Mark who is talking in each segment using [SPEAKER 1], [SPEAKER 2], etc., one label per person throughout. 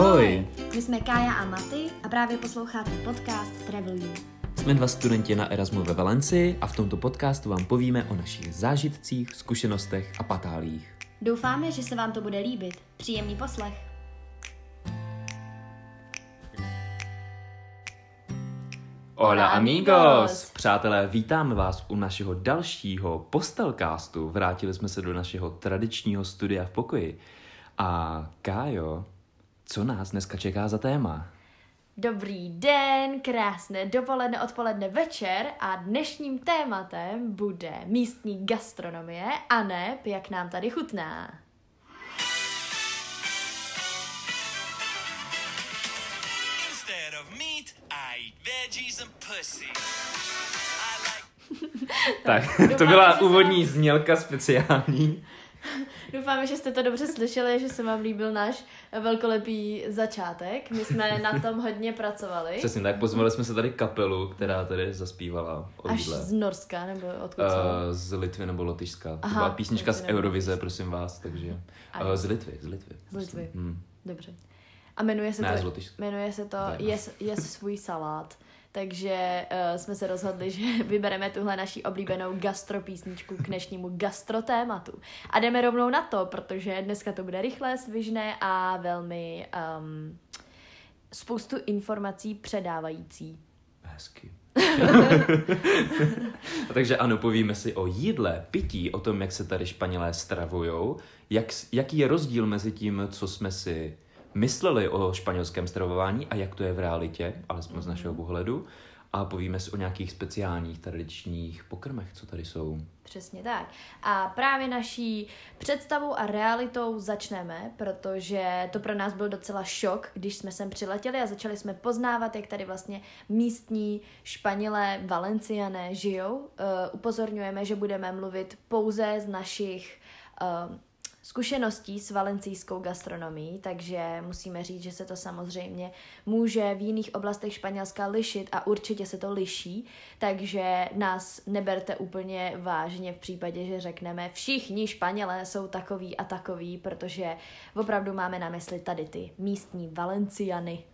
[SPEAKER 1] Ahoj!
[SPEAKER 2] My jsme Kája a Maty a právě posloucháte podcast Travel You.
[SPEAKER 1] Jsme dva studenti na Erasmu ve Valencii a v tomto podcastu vám povíme o našich zážitcích, zkušenostech a patálích.
[SPEAKER 2] Doufáme, že se vám to bude líbit. Příjemný poslech.
[SPEAKER 1] Hola amigos! Přátelé, vítáme vás u našeho dalšího postelcastu. Vrátili jsme se do našeho tradičního studia v pokoji. A Kájo, co nás dneska čeká za téma?
[SPEAKER 2] Dobrý den, krásné dopoledne, odpoledne, večer a dnešním tématem bude místní gastronomie a ne, jak nám tady chutná.
[SPEAKER 3] Instead of meat, I eat veggies and pussy. I like
[SPEAKER 1] Tak, to byla úvodní znělka speciální.
[SPEAKER 2] Doufáme, že jste to dobře slyšeli, že se vám líbil náš velkolepý začátek. My jsme na tom hodně pracovali.
[SPEAKER 1] Přesně tak, pozvali jsme se tady kapelu, která tady zaspívala o
[SPEAKER 2] Až z Norska, nebo odkud
[SPEAKER 1] Uh, z Litvy nebo Lotyšska. To
[SPEAKER 2] Aha,
[SPEAKER 1] byla písnička z Eurovize, prosím vás, takže... Uh, z Litvy, z Litvy.
[SPEAKER 2] Z Litvy.
[SPEAKER 1] Hmm.
[SPEAKER 2] Dobře. A jmenuje se
[SPEAKER 1] Ne, z
[SPEAKER 2] to, jmenuje se to
[SPEAKER 1] To je
[SPEAKER 2] Jes, jes svůj salát. Takže uh, jsme se rozhodli, že vybereme tuhle naší oblíbenou gastropísničku k dnešnímu gastrotématu. A jdeme rovnou na to, protože dneska to bude rychlé, svižné a velmi um, spoustu informací předávající.
[SPEAKER 1] Hezky. Takže ano, povíme si o jídle, pití, o tom, jak se tady Španělé stravujou, jak, jaký je rozdíl mezi tím, co jsme si mysleli o španělském stravování a jak to je v realitě, alespoň z našeho pohledu. A povíme si o nějakých speciálních tradičních pokrmech, co tady jsou.
[SPEAKER 2] Přesně tak. A právě naší představou a realitou začneme, protože to pro nás byl docela šok, když jsme sem přiletěli a začali jsme poznávat, jak tady vlastně místní Španělé, Valenciané žijou. Uh, upozorňujeme, že budeme mluvit pouze z našich uh, zkušeností s valencijskou gastronomií, takže musíme říct, že se to samozřejmě může v jiných oblastech Španělska lišit a určitě se to liší, takže nás neberte úplně vážně v případě, že řekneme všichni Španělé jsou takový a takový, protože opravdu máme na mysli tady ty místní Valenciany.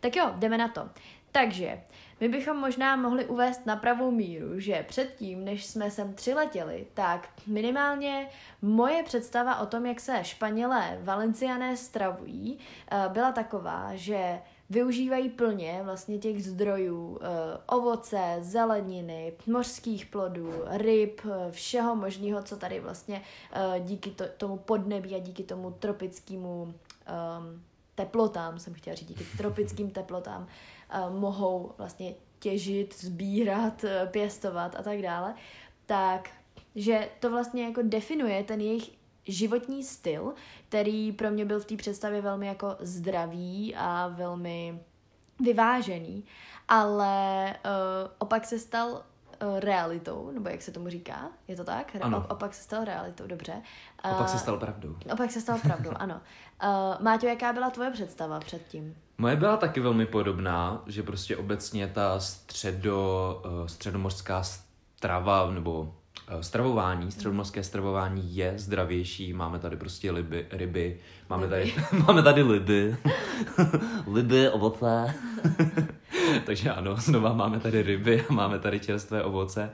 [SPEAKER 2] Tak jo, jdeme na to. Takže my bychom možná mohli uvést na pravou míru, že předtím, než jsme sem přiletěli, tak minimálně moje představa o tom, jak se Španělé Valenciané stravují, eh, byla taková, že využívají plně vlastně těch zdrojů eh, ovoce, zeleniny, mořských plodů, ryb, eh, všeho možného, co tady vlastně díky to, tomu podnebí a díky tomu tropickému um, teplotám, jsem chtěla říct, díky tropickým teplotám, mohou vlastně těžit, sbírat, eh, pěstovat a tak dále, tak že to vlastně jako definuje ten jejich životní styl, který pro mě byl v té představě velmi jako zdravý a velmi vyvážený, ale uh, opak se stal uh, realitou, nebo jak se tomu říká, je to tak?
[SPEAKER 1] Ano.
[SPEAKER 2] op- opak se stal realitou, dobře.
[SPEAKER 1] A pak se
[SPEAKER 2] Uh,
[SPEAKER 1] stal pravdou.
[SPEAKER 2] Opak se stal pravdou, ano. Uh, Máťo, jaká byla tvoje představa předtím?
[SPEAKER 1] Moje byla taky velmi podobná, že prostě obecně ta středo, eh, středomořská strava nebo eh, stravování, středomorské stravování je zdravější. Máme tady prostě liby, ryby, máme tady, máme tady liby, liby, ovoce. Takže ano, znova máme tady ryby a máme tady čerstvé ovoce.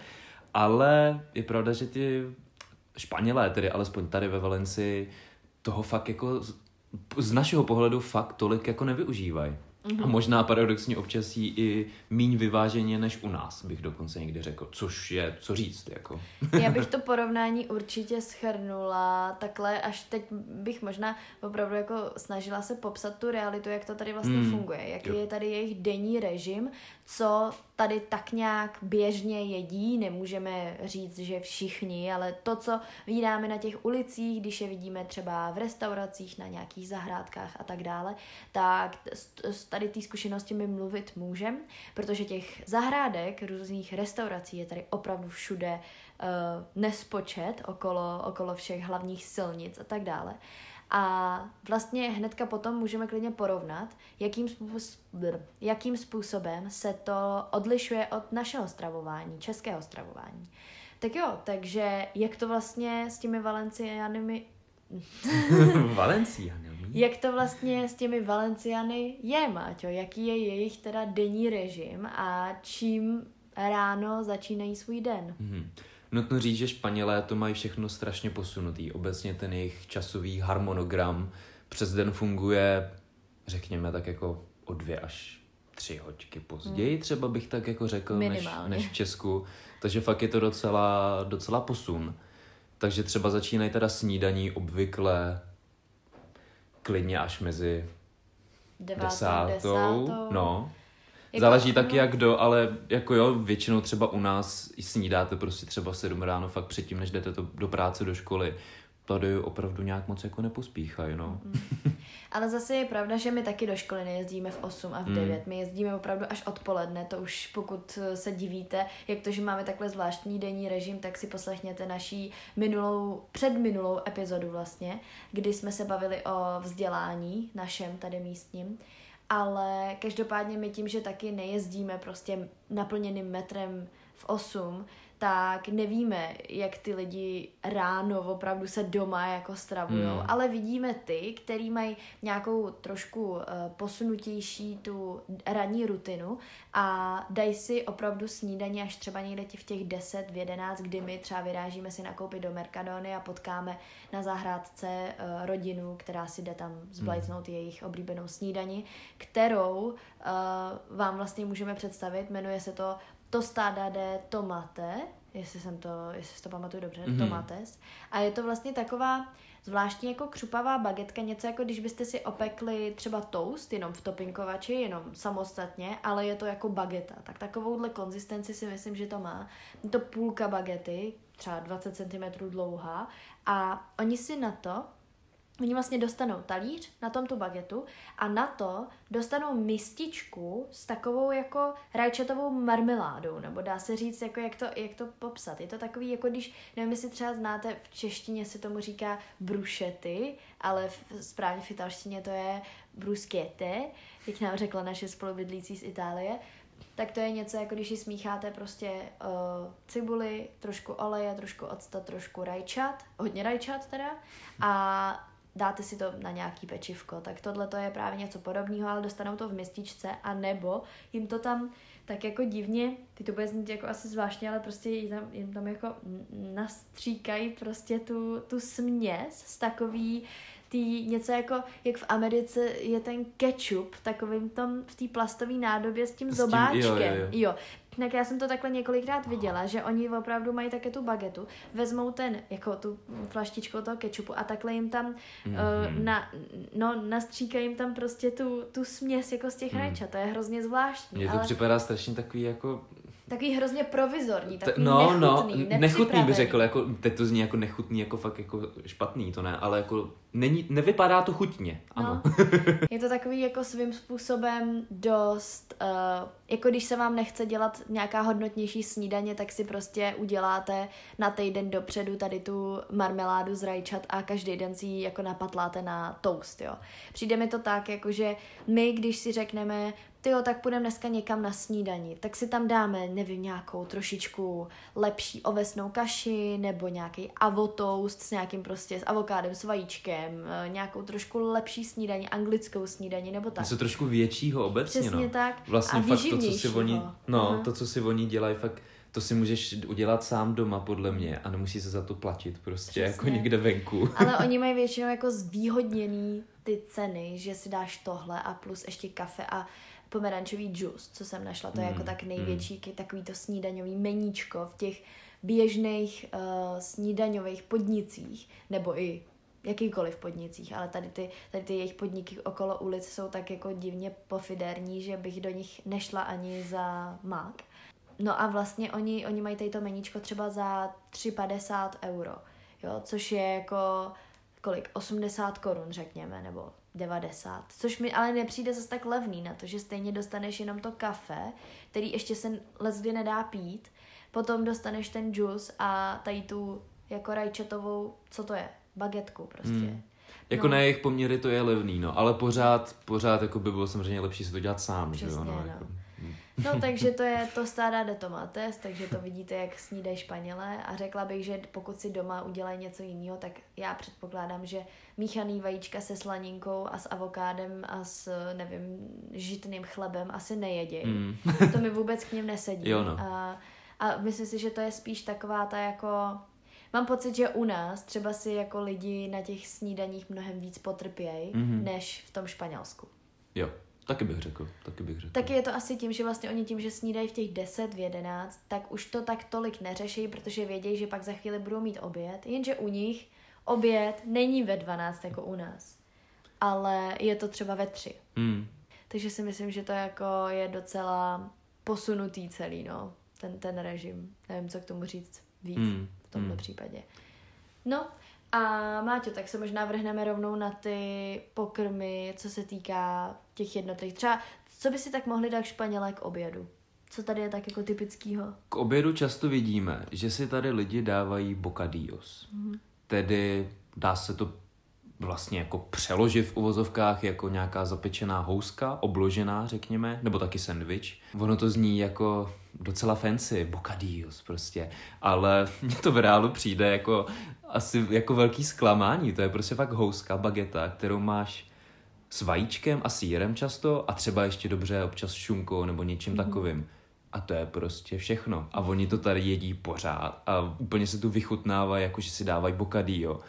[SPEAKER 1] Ale je pravda, že ty Španělé, tedy alespoň tady ve Valencii, toho fakt jako z- našeho pohledu fakt tolik jako nevyužívají. Mm-hmm. A možná paradoxně občas jí i míň vyváženě než u nás, bych dokonce někdy řekl. Což je, co říct, jako.
[SPEAKER 2] Já bych to porovnání určitě schrnula takhle, až teď bych možná opravdu jako snažila se popsat tu realitu, jak to tady vlastně
[SPEAKER 1] Mm,
[SPEAKER 2] funguje, jaký
[SPEAKER 1] jo.
[SPEAKER 2] je tady jejich denní režim, co tady tak nějak běžně jedí, nemůžeme říct, že všichni, ale to, co vidíme na těch ulicích, když je vidíme třeba v restauracích, na nějakých zahrádkách a tak dále, tak z, tady té zkušenosti my mluvit můžem, protože těch zahrádek, různých restaurací je tady opravdu všude uh, nespočet okolo, okolo všech hlavních silnic a tak dále. A vlastně hnedka potom můžeme klidně porovnat, jakým, způsob, jakým způsobem se to odlišuje od našeho stravování, českého stravování. Tak jo, takže jak to vlastně s těmi Valenciánami
[SPEAKER 1] Valenciánami.
[SPEAKER 2] Jak to vlastně s těmi Valenciany je, Máťo? Jaký je jejich teda denní režim a čím ráno začínají svůj den?
[SPEAKER 1] Mhm. Nutno říct, že Španělé to mají všechno strašně posunutý. Obecně ten jejich časový harmonogram přes den funguje, řekněme, tak jako o dvě až tři hoďky později, hmm. třeba bych tak jako řekl, než, než v Česku. Takže fakt je to docela, docela posun. Takže třeba začínají teda snídaní obvykle klidně až mezi
[SPEAKER 2] Devátou,
[SPEAKER 1] desátou.
[SPEAKER 2] desátou.
[SPEAKER 1] No,
[SPEAKER 2] Jako,
[SPEAKER 1] Záleží taky
[SPEAKER 2] no.
[SPEAKER 1] jak kdo, ale jako jo, většinou třeba u nás i snídáte prostě třeba v 7 ráno fakt předtím, než jdete to do práce, do školy. Tady opravdu nějak moc jako nepospíchají, no.
[SPEAKER 2] Ale zase je pravda, že my taky do školy nejezdíme v 8 a v
[SPEAKER 1] Hmm.
[SPEAKER 2] 9. My jezdíme opravdu až odpoledne. To už pokud eh, se divíte, jak to, že máme takhle zvláštní denní režim, tak si poslechněte naší minulou, předminulou epizodu vlastně, kdy jsme se bavili o vzdělání našem tady místním. Ale každopádně my tím, že taky nejezdíme prostě naplněným metrem v 8, tak nevíme, jak ty lidi ráno opravdu se doma jako stravujou,
[SPEAKER 1] Hmm.
[SPEAKER 2] ale vidíme ty, který mají nějakou trošku uh, posunutější tu ranní rutinu a dají si opravdu snídaně až třeba někde ti v těch 10, v 11, kdy my třeba vyrážíme si nakoupit do Mercadony a potkáme na zahrádce uh, rodinu, která si jde tam zblajcnout jejich oblíbenou snídani, kterou uh, vám vlastně můžeme představit, jmenuje se to tostada de tomate, jestli jsem to, jestli si to pamatuju dobře,
[SPEAKER 1] Mhm.
[SPEAKER 2] mm-hmm. tomates. A je to vlastně taková zvláštní jako křupavá bagetka, něco jako když byste si opekli třeba toast, jenom v topinkovači, jenom samostatně, ale je to jako bageta. Tak takovouhle konzistenci si myslím, že to má. Je to půlka bagety, třeba 20 cm dlouhá a oni si na to Oni vlastně dostanou talíř na tom tu bagetu a na to dostanou mističku s takovou jako rajčatovou marmeládou, nebo dá se říct, jako jak to, jak to popsat. Je to takový, jako když, nevím, jestli třeba znáte, v češtině se tomu říká brušety, ale v, správně v italštině to je bruschette, jak nám řekla naše spolubydlící z Itálie. Tak to je něco, jako když si smícháte prostě uh, cibuli, trošku oleje, trošku octa, trošku rajčat, hodně rajčat teda, a dáte si to na nějaký pečivko. Tak tohle to je právě něco podobného, ale dostanou to v městičce, a nebo jim to tam tak jako divně, ty to bude znít jako asi zvláštně, ale prostě jim tam, jim tam jako nastříkají prostě tu, tu směs z takový tý, něco jako, jak v Americe je ten ketchup takovým tom, v té plastové nádobě s tím
[SPEAKER 1] S tím-
[SPEAKER 2] zobáčkem.
[SPEAKER 1] jo, jo, jo.
[SPEAKER 2] jo. Tak já jsem to takhle několikrát viděla, že oni opravdu mají také tu bagetu, vezmou ten, jako tu flaštičku toho kečupu a takhle jim tam, mm-hmm. uh, na, no, nastříkají jim tam prostě tu, tu směs jako z těch
[SPEAKER 1] Mm.
[SPEAKER 2] rajčat. To je hrozně zvláštní.
[SPEAKER 1] Mně to
[SPEAKER 2] ale
[SPEAKER 1] připadá strašně takový jako...
[SPEAKER 2] takový hrozně provizorní, takový
[SPEAKER 1] no,
[SPEAKER 2] nechutný,
[SPEAKER 1] no, nechutný bych
[SPEAKER 2] nepřipravený.
[SPEAKER 1] řekl, jako, teď to zní jako nechutný, jako fakt jako špatný, to ne, ale jako není, nevypadá to chutně, ano.
[SPEAKER 2] No. Je to takový jako svým způsobem dost, uh, jako když se vám nechce dělat nějaká hodnotnější snídaně, tak si prostě uděláte na týden dopředu tady tu marmeládu z rajčat a každý den si ji jako napatláte na toast, jo. Přijde mi to tak, jako že my, když si řekneme, tyjo, tak půjdeme dneska někam na snídani, tak si tam dáme, nevím, nějakou trošičku lepší ovesnou kaši, nebo nějaký avotoast s nějakým prostě s avokádem, s vajíčkem, eh, nějakou trošku lepší snídaní, anglickou snídaní, nebo tak.
[SPEAKER 1] Něco trošku většího obecně,
[SPEAKER 2] Přesně
[SPEAKER 1] no.
[SPEAKER 2] tak.
[SPEAKER 1] Vlastně
[SPEAKER 2] A
[SPEAKER 1] fakt to, co si oni, no,
[SPEAKER 2] Aha.
[SPEAKER 1] to, co si oni dělají, fakt to si můžeš udělat sám doma, podle mě, a nemusí se za to platit, prostě jako
[SPEAKER 2] Přesně.
[SPEAKER 1] někde venku.
[SPEAKER 2] Ale oni mají většinou jako zvýhodněný ty ceny, že si dáš tohle a plus ještě kafe a pomerančový džus, co jsem našla. To je
[SPEAKER 1] Mm,
[SPEAKER 2] jako tak největší, mm. takový to snídaňový meníčko v těch běžných uh, snídaňových podnicích, nebo i jakýkoliv podnicích, ale tady ty, tady ty jejich podniky okolo ulic jsou tak jako divně pofiderní, že bych do nich nešla ani za mák. No a vlastně oni, oni mají tady to meníčko třeba za 3,50 euro, jo, což je jako kolik, 80 korun řekněme, nebo 90, což mi ale nepřijde zase tak levný na to, že stejně dostaneš jenom to kafe, který ještě se leckdy nedá pít, potom dostaneš ten džus a tady tu jako rajčatovou, co to je, bagetku prostě.
[SPEAKER 1] Hmm. Jako
[SPEAKER 2] No.
[SPEAKER 1] na jejich poměry to je levný, no, ale pořád, pořád jako by bylo samozřejmě lepší si to dělat sám, že jo,
[SPEAKER 2] Přesně,
[SPEAKER 1] no,
[SPEAKER 2] no.
[SPEAKER 1] jako.
[SPEAKER 2] No, takže to je to stáda de tomates, takže to vidíte, jak snídají Španělé a řekla bych, že pokud si doma udělají něco jiného, tak já předpokládám, že míchaný vajíčka se slaninkou a s avokádem a s, nevím, žitným chlebem asi nejedějí.
[SPEAKER 1] Mm.
[SPEAKER 2] To mi vůbec k ním nesedí.
[SPEAKER 1] Jo, no.
[SPEAKER 2] a, a myslím si, že to je spíš taková ta jako... Mám pocit, že u nás třeba si jako lidi na těch snídaních mnohem víc potrpějí,
[SPEAKER 1] Mhm.
[SPEAKER 2] než v tom Španělsku.
[SPEAKER 1] Jo, taky bych řekl, taky bych řekl.
[SPEAKER 2] Taky je to asi tím, že vlastně oni tím, že snídají v těch 10, v 11, tak už to tak tolik neřeší, protože vědějí, že pak za chvíli budou mít oběd, jenže u nich oběd není ve 12 jako u nás, ale je to třeba ve 3.
[SPEAKER 1] Mm.
[SPEAKER 2] Takže si myslím, že to jako je docela posunutý celý, no, ten, ten režim. Nevím, co k tomu říct víc
[SPEAKER 1] Mm.
[SPEAKER 2] v tomto
[SPEAKER 1] Mm.
[SPEAKER 2] případě. No a Máťo, tak se možná vrhneme rovnou na ty pokrmy, co se týká těch jednotlivých. Třeba, co by si tak mohli dát Španělé k obědu? Co tady je tak jako typického?
[SPEAKER 1] K obědu často vidíme, že si tady lidi dávají bocadillos.
[SPEAKER 2] Mhm.
[SPEAKER 1] Tedy dá se to vlastně jako přeložit v uvozovkách jako nějaká zapečená houska, obložená, řekněme, nebo taky sandwich. Ono to zní jako docela fancy, bocadillos prostě, ale mně to v reálu přijde jako asi jako velký zklamání. To je prostě fakt houska, bageta, kterou máš s vajíčkem a sírem často a třeba ještě dobře občas šunkou nebo něčím mm-hmm. takovým. A to je prostě všechno. A oni to tady jedí pořád a úplně se tu vychutnávají, jako že si dávají bocadillo.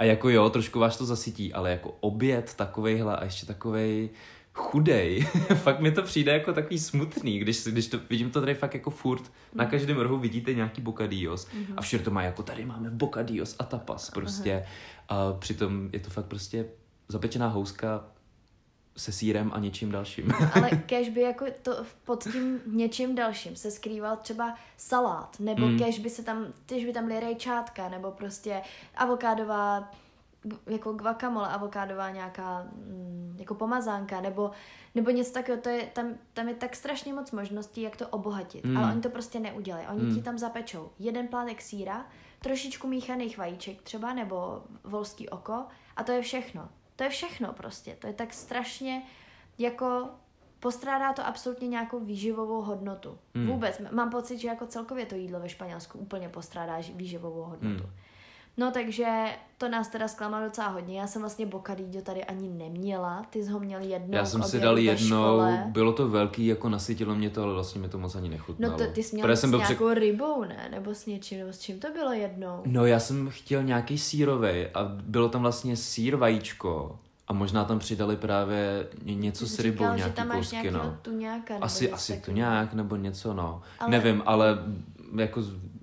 [SPEAKER 1] A jako jo, trošku vás to zasytí, ale jako oběd takovejhle a ještě takovej chudej. fakt mi to přijde jako takový smutný, když, když to, vidím to tady fakt jako furt. Na každém rohu vidíte nějaký bocadillos a všude to má jako tady máme bocadillos a tapas prostě. A přitom je to fakt prostě zapečená houska se sírem a něčím dalším.
[SPEAKER 2] Ale kež by jako to pod tím něčím dalším se skrýval třeba salát, nebo
[SPEAKER 1] Mm.
[SPEAKER 2] kež by se tam, kež by tam byly rajčátka, nebo prostě avokádová jako guacamole, avokádová nějaká mm, jako pomazánka, nebo, nebo něco takového, to je, tam, tam je tak strašně moc možností, jak to obohatit,
[SPEAKER 1] Mm.
[SPEAKER 2] ale oni to prostě neudělají. Oni
[SPEAKER 1] Mm.
[SPEAKER 2] mm. ti tam zapečou jeden plátek síra, trošičku míchaných vajíček třeba, nebo volský oko a to je všechno. To je všechno prostě. To je tak strašně jako postrádá to absolutně nějakou výživovou hodnotu.
[SPEAKER 1] Hmm.
[SPEAKER 2] Vůbec. Mám pocit, že jako celkově to jídlo ve Španělsku úplně postrádá ži- výživovou hodnotu.
[SPEAKER 1] Hmm.
[SPEAKER 2] No takže to nás teda zklamalo docela hodně. Já jsem vlastně bocadillo tady ani neměla. Ty jsi ho měl jednou
[SPEAKER 1] Já jsem si dal jednou,
[SPEAKER 2] škole.
[SPEAKER 1] bylo to velký, jako nasytilo mě to, ale vlastně mi to moc ani nechutnalo.
[SPEAKER 2] No to, ty jsi měl s nějakou
[SPEAKER 1] přek-
[SPEAKER 2] rybou, ne? Nebo s něčím, nebo s čím to bylo jednou?
[SPEAKER 1] No já jsem chtěl nějaký sírovej a bylo tam vlastně sír vajíčko a možná tam přidali právě ně- něco s rybou,
[SPEAKER 2] říkal,
[SPEAKER 1] nějaký
[SPEAKER 2] že tam máš
[SPEAKER 1] kousky, no.
[SPEAKER 2] tuňáka.
[SPEAKER 1] Asi, asi tu nějak nebo něco, no.
[SPEAKER 2] Ale-.
[SPEAKER 1] Nevím, ale jako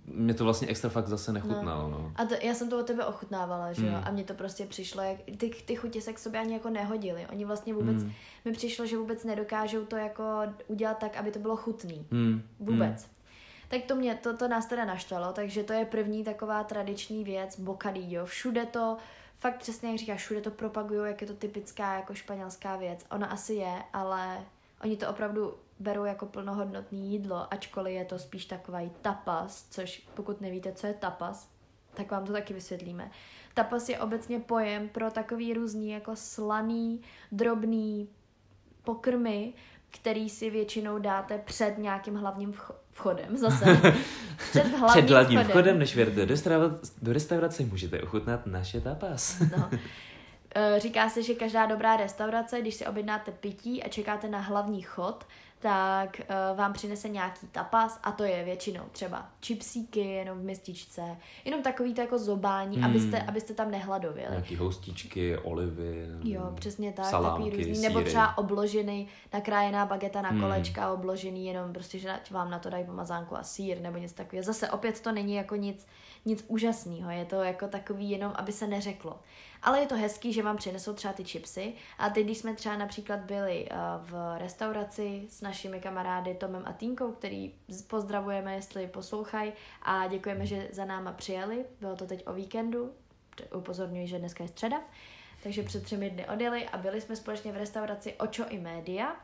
[SPEAKER 1] mě to vlastně extra fakt zase nechutnalo, no.
[SPEAKER 2] A to, já jsem to od tebe ochutnávala, že jo?
[SPEAKER 1] Mm.
[SPEAKER 2] A mně to prostě přišlo, jak ty, ty chutě se k sobě ani jako nehodily. Oni vlastně vůbec,
[SPEAKER 1] Mm.
[SPEAKER 2] mi přišlo, že vůbec nedokážou to jako udělat tak, aby to bylo chutný.
[SPEAKER 1] Hmm.
[SPEAKER 2] Vůbec. Tak to mě, to, to nás teda naštvalo, takže to je první taková tradiční věc, bocadillo. Všude to, fakt přesně jak říkáš, všude to propagují, jak je to typická jako španělská věc. Ona asi je, ale oni to opravdu berou jako plnohodnotný jídlo, ačkoliv je to spíš takový tapas, což pokud nevíte, co je tapas, tak vám to taky vysvětlíme. Tapas je obecně pojem pro takový různý jako slaný, drobný pokrmy, který si většinou dáte před nějakým hlavním vcho- vchodem. Zase. Před hlavním
[SPEAKER 1] Před hlavním
[SPEAKER 2] vchodem.
[SPEAKER 1] vchodem, než věrte do restaurace, do restaurace, můžete ochutnat naše tapas.
[SPEAKER 2] No. Eh, Říká se, že každá dobrá restaurace, když si objednáte pití a čekáte na hlavní chod, tak uh, vám přinese nějaký tapas a to je většinou třeba chipsíky jenom v mističce, jenom takový to jako zobání,
[SPEAKER 1] Hmm.
[SPEAKER 2] hmm. abyste, abyste tam nehladověli.
[SPEAKER 1] Nějaký houstičky, olivy.
[SPEAKER 2] Jo, přesně tak,
[SPEAKER 1] salámky,
[SPEAKER 2] takový různý, nebo
[SPEAKER 1] sýry.
[SPEAKER 2] třeba obložený, nakrájená bageta na
[SPEAKER 1] Hmm.
[SPEAKER 2] kolečka, obložený jenom prostě, že vám na to dají pomazánku a sír nebo něco takového. Zase opět to není jako nic, nic úžasného, je to jako takový jenom, aby se neřeklo. Ale je to hezký, že vám přinesou třeba ty chipsy a teď, když jsme třeba například byli eh, v restauraci s našimi kamarády Tomem a Týnkou, který pozdravujeme, jestli poslouchají a děkujeme, že za náma přijeli, bylo to teď o víkendu, upozorňuji, že dneska je středa, takže před třemi dny odjeli a byli jsme společně v restauraci Očo i Média.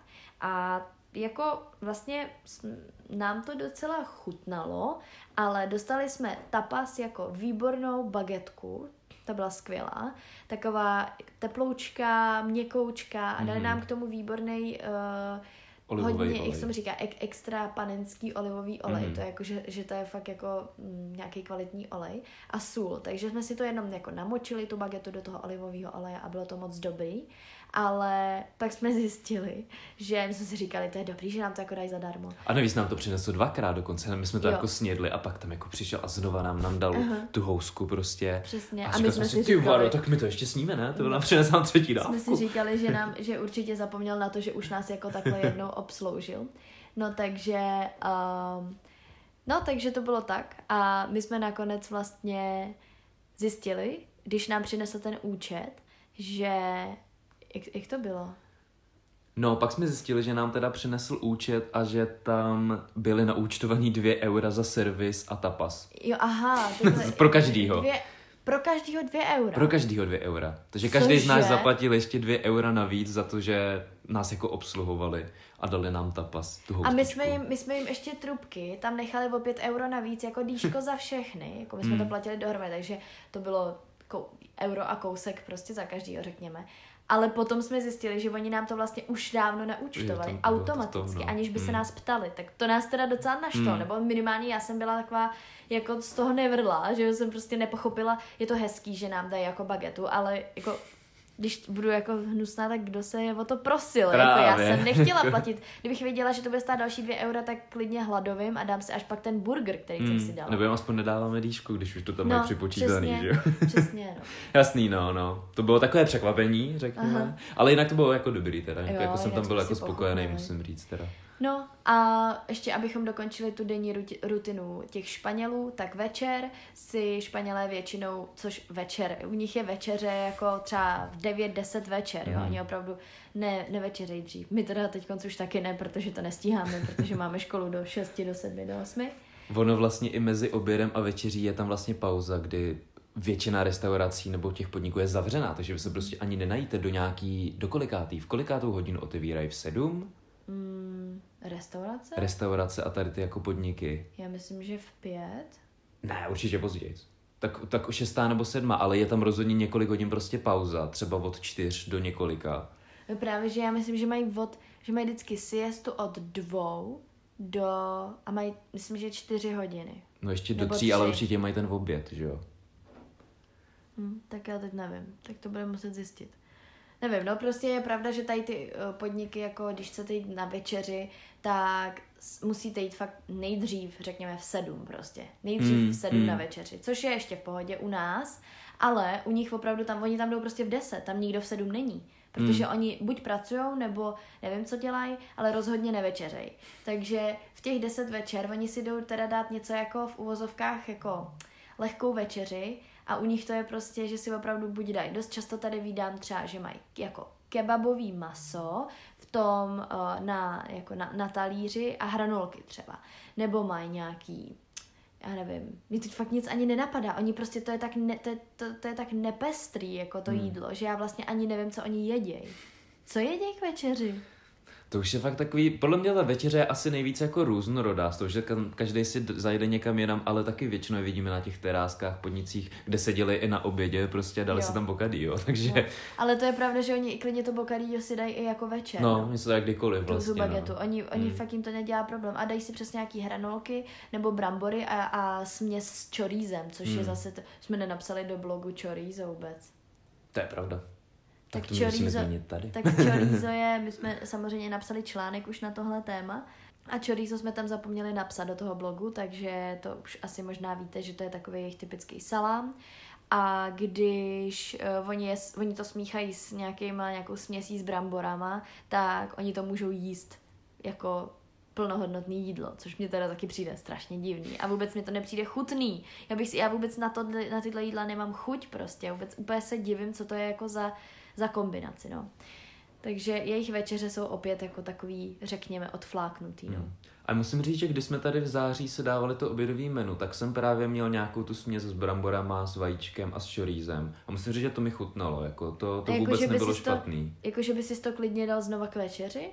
[SPEAKER 2] A jako vlastně nám to docela chutnalo, ale dostali jsme tapas jako výbornou bagetku, ta byla skvělá, taková teploučka, měkoučka a dali
[SPEAKER 1] Mhm.
[SPEAKER 2] nám k tomu výborný uh,
[SPEAKER 1] Olivový
[SPEAKER 2] hodně,
[SPEAKER 1] olej.
[SPEAKER 2] jak jsem říká, ek, extra panenský olivový olej,
[SPEAKER 1] Mhm.
[SPEAKER 2] to je jako, že, že to je fakt jako mm, nějaký kvalitní olej a sůl, takže jsme si to jenom jako namočili tu bagetu do toho olivového oleje a bylo to moc dobrý, ale pak jsme zjistili, že my jsme si říkali, to je dobrý, že nám to jako dají zadarmo.
[SPEAKER 1] A navíc nám to přinesl dvakrát dokonce, my jsme to
[SPEAKER 2] Jo.
[SPEAKER 1] jako snědli a pak tam jako přišel a znova nám, nám dal
[SPEAKER 2] Aha.
[SPEAKER 1] tu housku prostě.
[SPEAKER 2] Přesně.
[SPEAKER 1] A,
[SPEAKER 2] A my jsme si říkali-
[SPEAKER 1] vado, tak my to ještě sníme, ne? To nám přinesl nám třetí
[SPEAKER 2] jsme
[SPEAKER 1] dávku.
[SPEAKER 2] si říkali, že, nám, že určitě zapomněl na to, že už nás jako takhle jednou obsloužil. No takže, um, no takže to bylo tak a my jsme nakonec vlastně zjistili, když nám přinesl ten účet, že, jak, jak to bylo?
[SPEAKER 1] No, pak jsme zjistili, že nám teda přinesl účet a že tam byly naúčtovaný dvě eura za servis a tapas.
[SPEAKER 2] Jo, aha. takhle-
[SPEAKER 1] Pro každýho.
[SPEAKER 2] Dvě, pro každýho dvě eura.
[SPEAKER 1] Pro každýho dvě eura. Takže každý z nás
[SPEAKER 2] Cože?
[SPEAKER 1] zaplatil ještě dvě eura navíc za to, že nás jako obsluhovali a dali nám tapas, tu
[SPEAKER 2] A my jsme, jim, my jsme jim ještě trubky tam nechali o 5 euro navíc jako dýško za všechny. Jako my jsme
[SPEAKER 1] Hmm.
[SPEAKER 2] to platili dohromady, takže to bylo kou, euro a kousek prostě za každýho, řekněme. Ale potom jsme zjistili, že oni nám to vlastně už dávno naúčtovali,
[SPEAKER 1] Jo,
[SPEAKER 2] automaticky,
[SPEAKER 1] to, no.
[SPEAKER 2] aniž by se
[SPEAKER 1] Hmm.
[SPEAKER 2] nás ptali. Tak to nás teda docela našlo,
[SPEAKER 1] Hmm.
[SPEAKER 2] nebo minimálně já jsem byla taková jako z toho nevrla, že jsem prostě nepochopila, je to hezký, že nám dají jako bagetu, ale jako když budu jako hnusná, tak kdo se je o to prosil? Jako já
[SPEAKER 1] Právě.
[SPEAKER 2] jsem nechtěla platit. Kdybych věděla, že to bude stát další dvě eura, tak klidně hladovým a dám si až pak ten burger, který jsem si
[SPEAKER 1] Hmm,
[SPEAKER 2] dala.
[SPEAKER 1] nebo jim aspoň nedáváme dýšku, když už to tam mají připočítaný,
[SPEAKER 2] přesně,
[SPEAKER 1] že jo?
[SPEAKER 2] přesně, no.
[SPEAKER 1] Jasný, no, no. To bylo takové překvapení, řekněme.
[SPEAKER 2] Aha.
[SPEAKER 1] Ale jinak to bylo jako dobrý teda.
[SPEAKER 2] Jo,
[SPEAKER 1] jako jsem tam byl jako spokojený,
[SPEAKER 2] pochopili.
[SPEAKER 1] musím říct teda.
[SPEAKER 2] No a ještě abychom dokončili tu denní ruti- rutinu těch Španělů, tak večer si Španělé většinou, což večer, u nich je večeře jako třeba v 9-10 večer, jo,
[SPEAKER 1] Mhm.
[SPEAKER 2] oni opravdu ne, nevečeřejí dřív. My teda teď už taky ne, protože to nestíháme, protože máme školu do 6, do 7, do 8.
[SPEAKER 1] Ono vlastně i mezi obědem a večeří je tam vlastně pauza, kdy většina restaurací nebo těch podniků je zavřená, takže vy se prostě ani nenajíte do nějaký, do kolikátý, v kolikátou hodinu otevírají v sedm
[SPEAKER 2] Mm, restaurace?
[SPEAKER 1] restaurace a tady ty jako podniky.
[SPEAKER 2] Já myslím, že v pět.
[SPEAKER 1] Ne, určitě později. Tak, tak šestá nebo sedma, ale je tam rozhodně několik hodin prostě pauza, třeba od čtyř do několika.
[SPEAKER 2] No právě, že já myslím, že mají od, že mají vždycky siestu od dvou do, a mají, myslím, že čtyři hodiny.
[SPEAKER 1] No ještě do tří, ale
[SPEAKER 2] tři.
[SPEAKER 1] určitě mají ten oběd, že jo?
[SPEAKER 2] Hm, tak já teď nevím, tak to budeme muset zjistit. Nevím, no prostě je pravda, že tady ty uh, podniky, jako když chcete jít na večeři, tak musíte jít fakt nejdřív, řekněme v sedm prostě. Nejdřív
[SPEAKER 1] Hmm,
[SPEAKER 2] v sedm
[SPEAKER 1] hmm.
[SPEAKER 2] na večeři, což je ještě v pohodě u nás, ale u nich opravdu tam, oni tam jdou prostě v deset, tam nikdo v sedm není. Protože
[SPEAKER 1] Hmm.
[SPEAKER 2] oni buď pracují, nebo nevím, co dělají, ale rozhodně nevečeřej. Takže v těch deset večer oni si jdou teda dát něco jako v uvozovkách jako lehkou večeři a u nich to je prostě, že si opravdu buď dají. Dost často tady vídám třeba, že mají jako kebabový maso v tom uh, na, jako na, na talíři a hranolky třeba. Nebo mají nějaký já nevím, mě teď fakt nic ani nenapadá. Oni prostě, to je tak, ne, to, je- to, to je tak nepestrý, jako to hmm. jídlo, že já vlastně ani nevím, co oni jedějí. Co jedějí k večeři?
[SPEAKER 1] To už je fakt takový, podle mě ta večeře je asi nejvíc jako různorodá, toho, že ka- každý si zajde někam jinam, ale taky většinou je vidíme na těch teráskách, podnicích, kde seděli i na obědě, prostě dali
[SPEAKER 2] Jo.
[SPEAKER 1] si tam bokadí, jo, takže,
[SPEAKER 2] No. Ale to je pravda, že oni i klidně to bokadillo si dají i jako večer.
[SPEAKER 1] no, něco tak kdykoliv
[SPEAKER 2] tu, tu
[SPEAKER 1] vlastně,
[SPEAKER 2] bagetu.
[SPEAKER 1] no.
[SPEAKER 2] Oni, oni
[SPEAKER 1] Hmm.
[SPEAKER 2] fakt jim to nedělá problém. A dají si přesně nějaký hranolky nebo brambory a, a směs s chorízem, což je
[SPEAKER 1] Hmm.
[SPEAKER 2] zase, t- jsme nenapsali do blogu chorizo vůbec.
[SPEAKER 1] To je pravda. Tak,
[SPEAKER 2] Tak chorizo-
[SPEAKER 1] změnit tady.
[SPEAKER 2] Tak chorizo je, my jsme samozřejmě napsali článek už na tohle téma a chorizo jsme tam zapomněli napsat do toho blogu, takže to už asi možná víte, že to je takový jejich typický salám. A když uh, oni, je, oni to smíchají s nějakýma, nějakou směsí s bramborama, tak oni to můžou jíst jako plnohodnotný jídlo, což mě teda taky přijde strašně divný. A vůbec mi to nepřijde chutný. Já, bych si, já vůbec na, to, na tyhle jídla nemám chuť prostě. Vůbec úplně se divím, co to je jako za, za kombinaci, no. Takže jejich večeře jsou opět jako takový, řekněme, odfláknutý, no.
[SPEAKER 1] Hmm. A musím říct, že když jsme tady v září se dávali to obědový menu, tak jsem právě měl nějakou tu směs s bramborama, s vajíčkem a s šorízem. A musím říct, že to mi chutnalo, jako to, to
[SPEAKER 2] Jako,
[SPEAKER 1] vůbec
[SPEAKER 2] že by
[SPEAKER 1] nebylo
[SPEAKER 2] sis to-
[SPEAKER 1] špatný.
[SPEAKER 2] Jakože by si to klidně dal znova k večeři?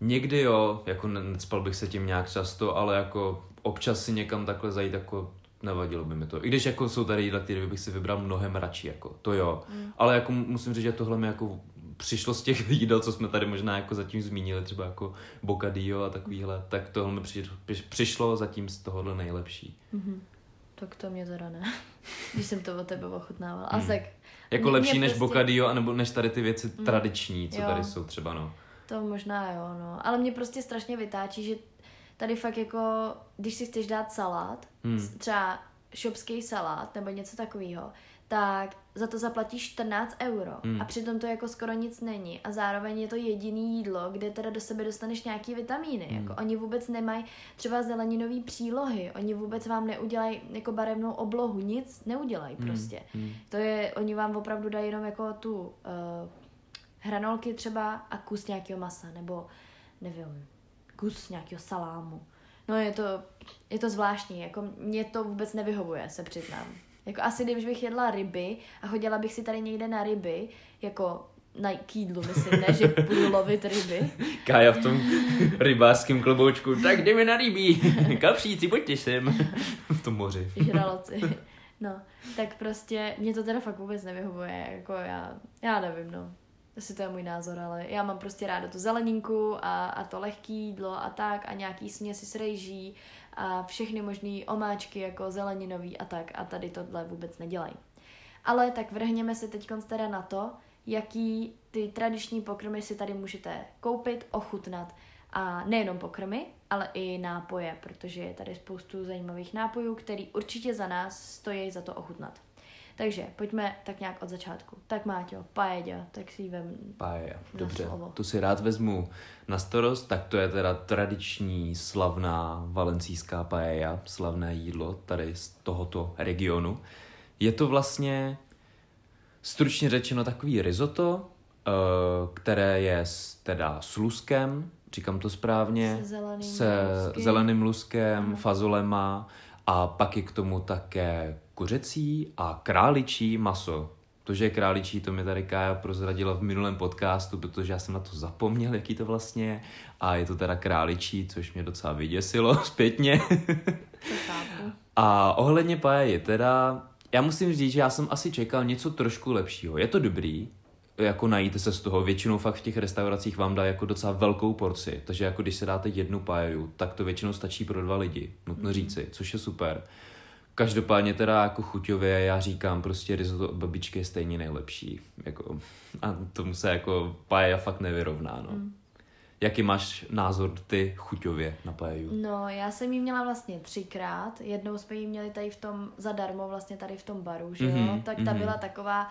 [SPEAKER 1] Někdy jo, jako ne- necpal bych se tím nějak často, ale jako občas si někam takhle zajít, jako nevadilo by mi to. I když jako jsou tady jídla, které bych si vybral mnohem radši, jako to jo. Mm. Ale jako musím říct, že tohle mi jako přišlo z těch jídel, co jsme tady možná jako zatím zmínili, třeba jako bocadillo a takovýhle, tak tohle mi při- při- přišlo zatím z tohohle nejlepší.
[SPEAKER 2] Tak to mě teda ne. Když jsem to od tebe ochutnávala. A tak
[SPEAKER 1] Jako
[SPEAKER 2] Mě-
[SPEAKER 1] lepší
[SPEAKER 2] mě
[SPEAKER 1] než
[SPEAKER 2] prostě-
[SPEAKER 1] bocadillo, anebo než tady ty věci
[SPEAKER 2] Mm.
[SPEAKER 1] tradiční, co
[SPEAKER 2] Jo.
[SPEAKER 1] tady jsou třeba, no.
[SPEAKER 2] to možná jo, no. Ale mě prostě strašně vytáčí, že tady fakt jako, když si chceš dát salát,
[SPEAKER 1] Hmm.
[SPEAKER 2] třeba šopský salát nebo něco takového, tak za to zaplatíš 14 euro
[SPEAKER 1] Hmm.
[SPEAKER 2] a přitom to jako skoro nic není a zároveň je to jediný jídlo, kde teda do sebe dostaneš nějaký vitamíny.
[SPEAKER 1] Hmm.
[SPEAKER 2] Jako oni vůbec nemají třeba zeleninový přílohy, oni vůbec vám neudělají jako barevnou oblohu, nic neudělají
[SPEAKER 1] Hmm.
[SPEAKER 2] prostě.
[SPEAKER 1] Hmm.
[SPEAKER 2] To je, oni vám opravdu dají jenom jako tu uh, hranolky třeba a kus nějakého masa, nebo nevím, kus nějakého salámu. No je to, je to zvláštní, jako mě to vůbec nevyhovuje, se přiznám. Jako asi když bych jedla ryby a chodila bych si tady někde na ryby, jako na k jídlu, myslím, ne, že budu lovit ryby.
[SPEAKER 1] Kája v tom rybářském kloboučku, tak jdeme na rybí, kapříci, pojďte sem. v tom moři.
[SPEAKER 2] žraloci. No, tak prostě mě to teda fakt vůbec nevyhovuje, jako já, já nevím, no. Asi to je můj názor, ale já mám prostě ráda tu zeleninku a, a to lehký jídlo a tak a nějaký směsi s rejží a všechny možné omáčky jako zeleninový a tak a tady tohle vůbec nedělají. Ale tak vrhněme se teď teda na to, jaký ty tradiční pokrmy si tady můžete koupit, ochutnat. A nejenom pokrmy, ale i nápoje, protože je tady spoustu zajímavých nápojů, který určitě za nás stojí za to ochutnat. Takže pojďme tak nějak od začátku. Tak Máťo, paeďa, tak si ji vem.
[SPEAKER 1] Paella,
[SPEAKER 2] Na
[SPEAKER 1] dobře.
[SPEAKER 2] slovo.
[SPEAKER 1] Tu si rád vezmu na starost, tak to je teda tradiční slavná valencijská paella, slavné jídlo tady z tohoto regionu. Je to vlastně stručně řečeno takový risotto, eh, které je s, teda s luskem, říkám to správně,
[SPEAKER 2] Se zeleným
[SPEAKER 1] se
[SPEAKER 2] lusky.
[SPEAKER 1] zeleným luskem,
[SPEAKER 2] Ano.
[SPEAKER 1] fazolema a pak je k tomu také kuřecí a králičí maso. To, že je králičí, to mi tady Kája prozradila v minulém podcastu, protože já jsem na to zapomněl, jaký to vlastně je. A je to teda králičí, což mě docela vyděsilo zpětně. A ohledně paeji, teda, já musím říct, že já jsem asi čekal něco trošku lepšího. Je to dobrý, jako najíte se z toho, většinou fakt v těch restauracích vám dá jako docela velkou porci, takže jako když se dáte jednu paeju, tak to většinou stačí pro dva lidi, nutno říci, což je super. Každopádně teda jako chuťově já říkám prostě risotto od babičky je stejně nejlepší. Jako, a tomu se jako paeja fakt nevyrovná, no. Jaký máš názor ty chuťově na paeju?
[SPEAKER 2] No, já jsem ji měla vlastně třikrát. Jednou jsme ji měli tady v tom zadarmo, vlastně tady v tom baru, že jo?
[SPEAKER 1] Mhm,
[SPEAKER 2] tak ta
[SPEAKER 1] mhm.
[SPEAKER 2] byla taková,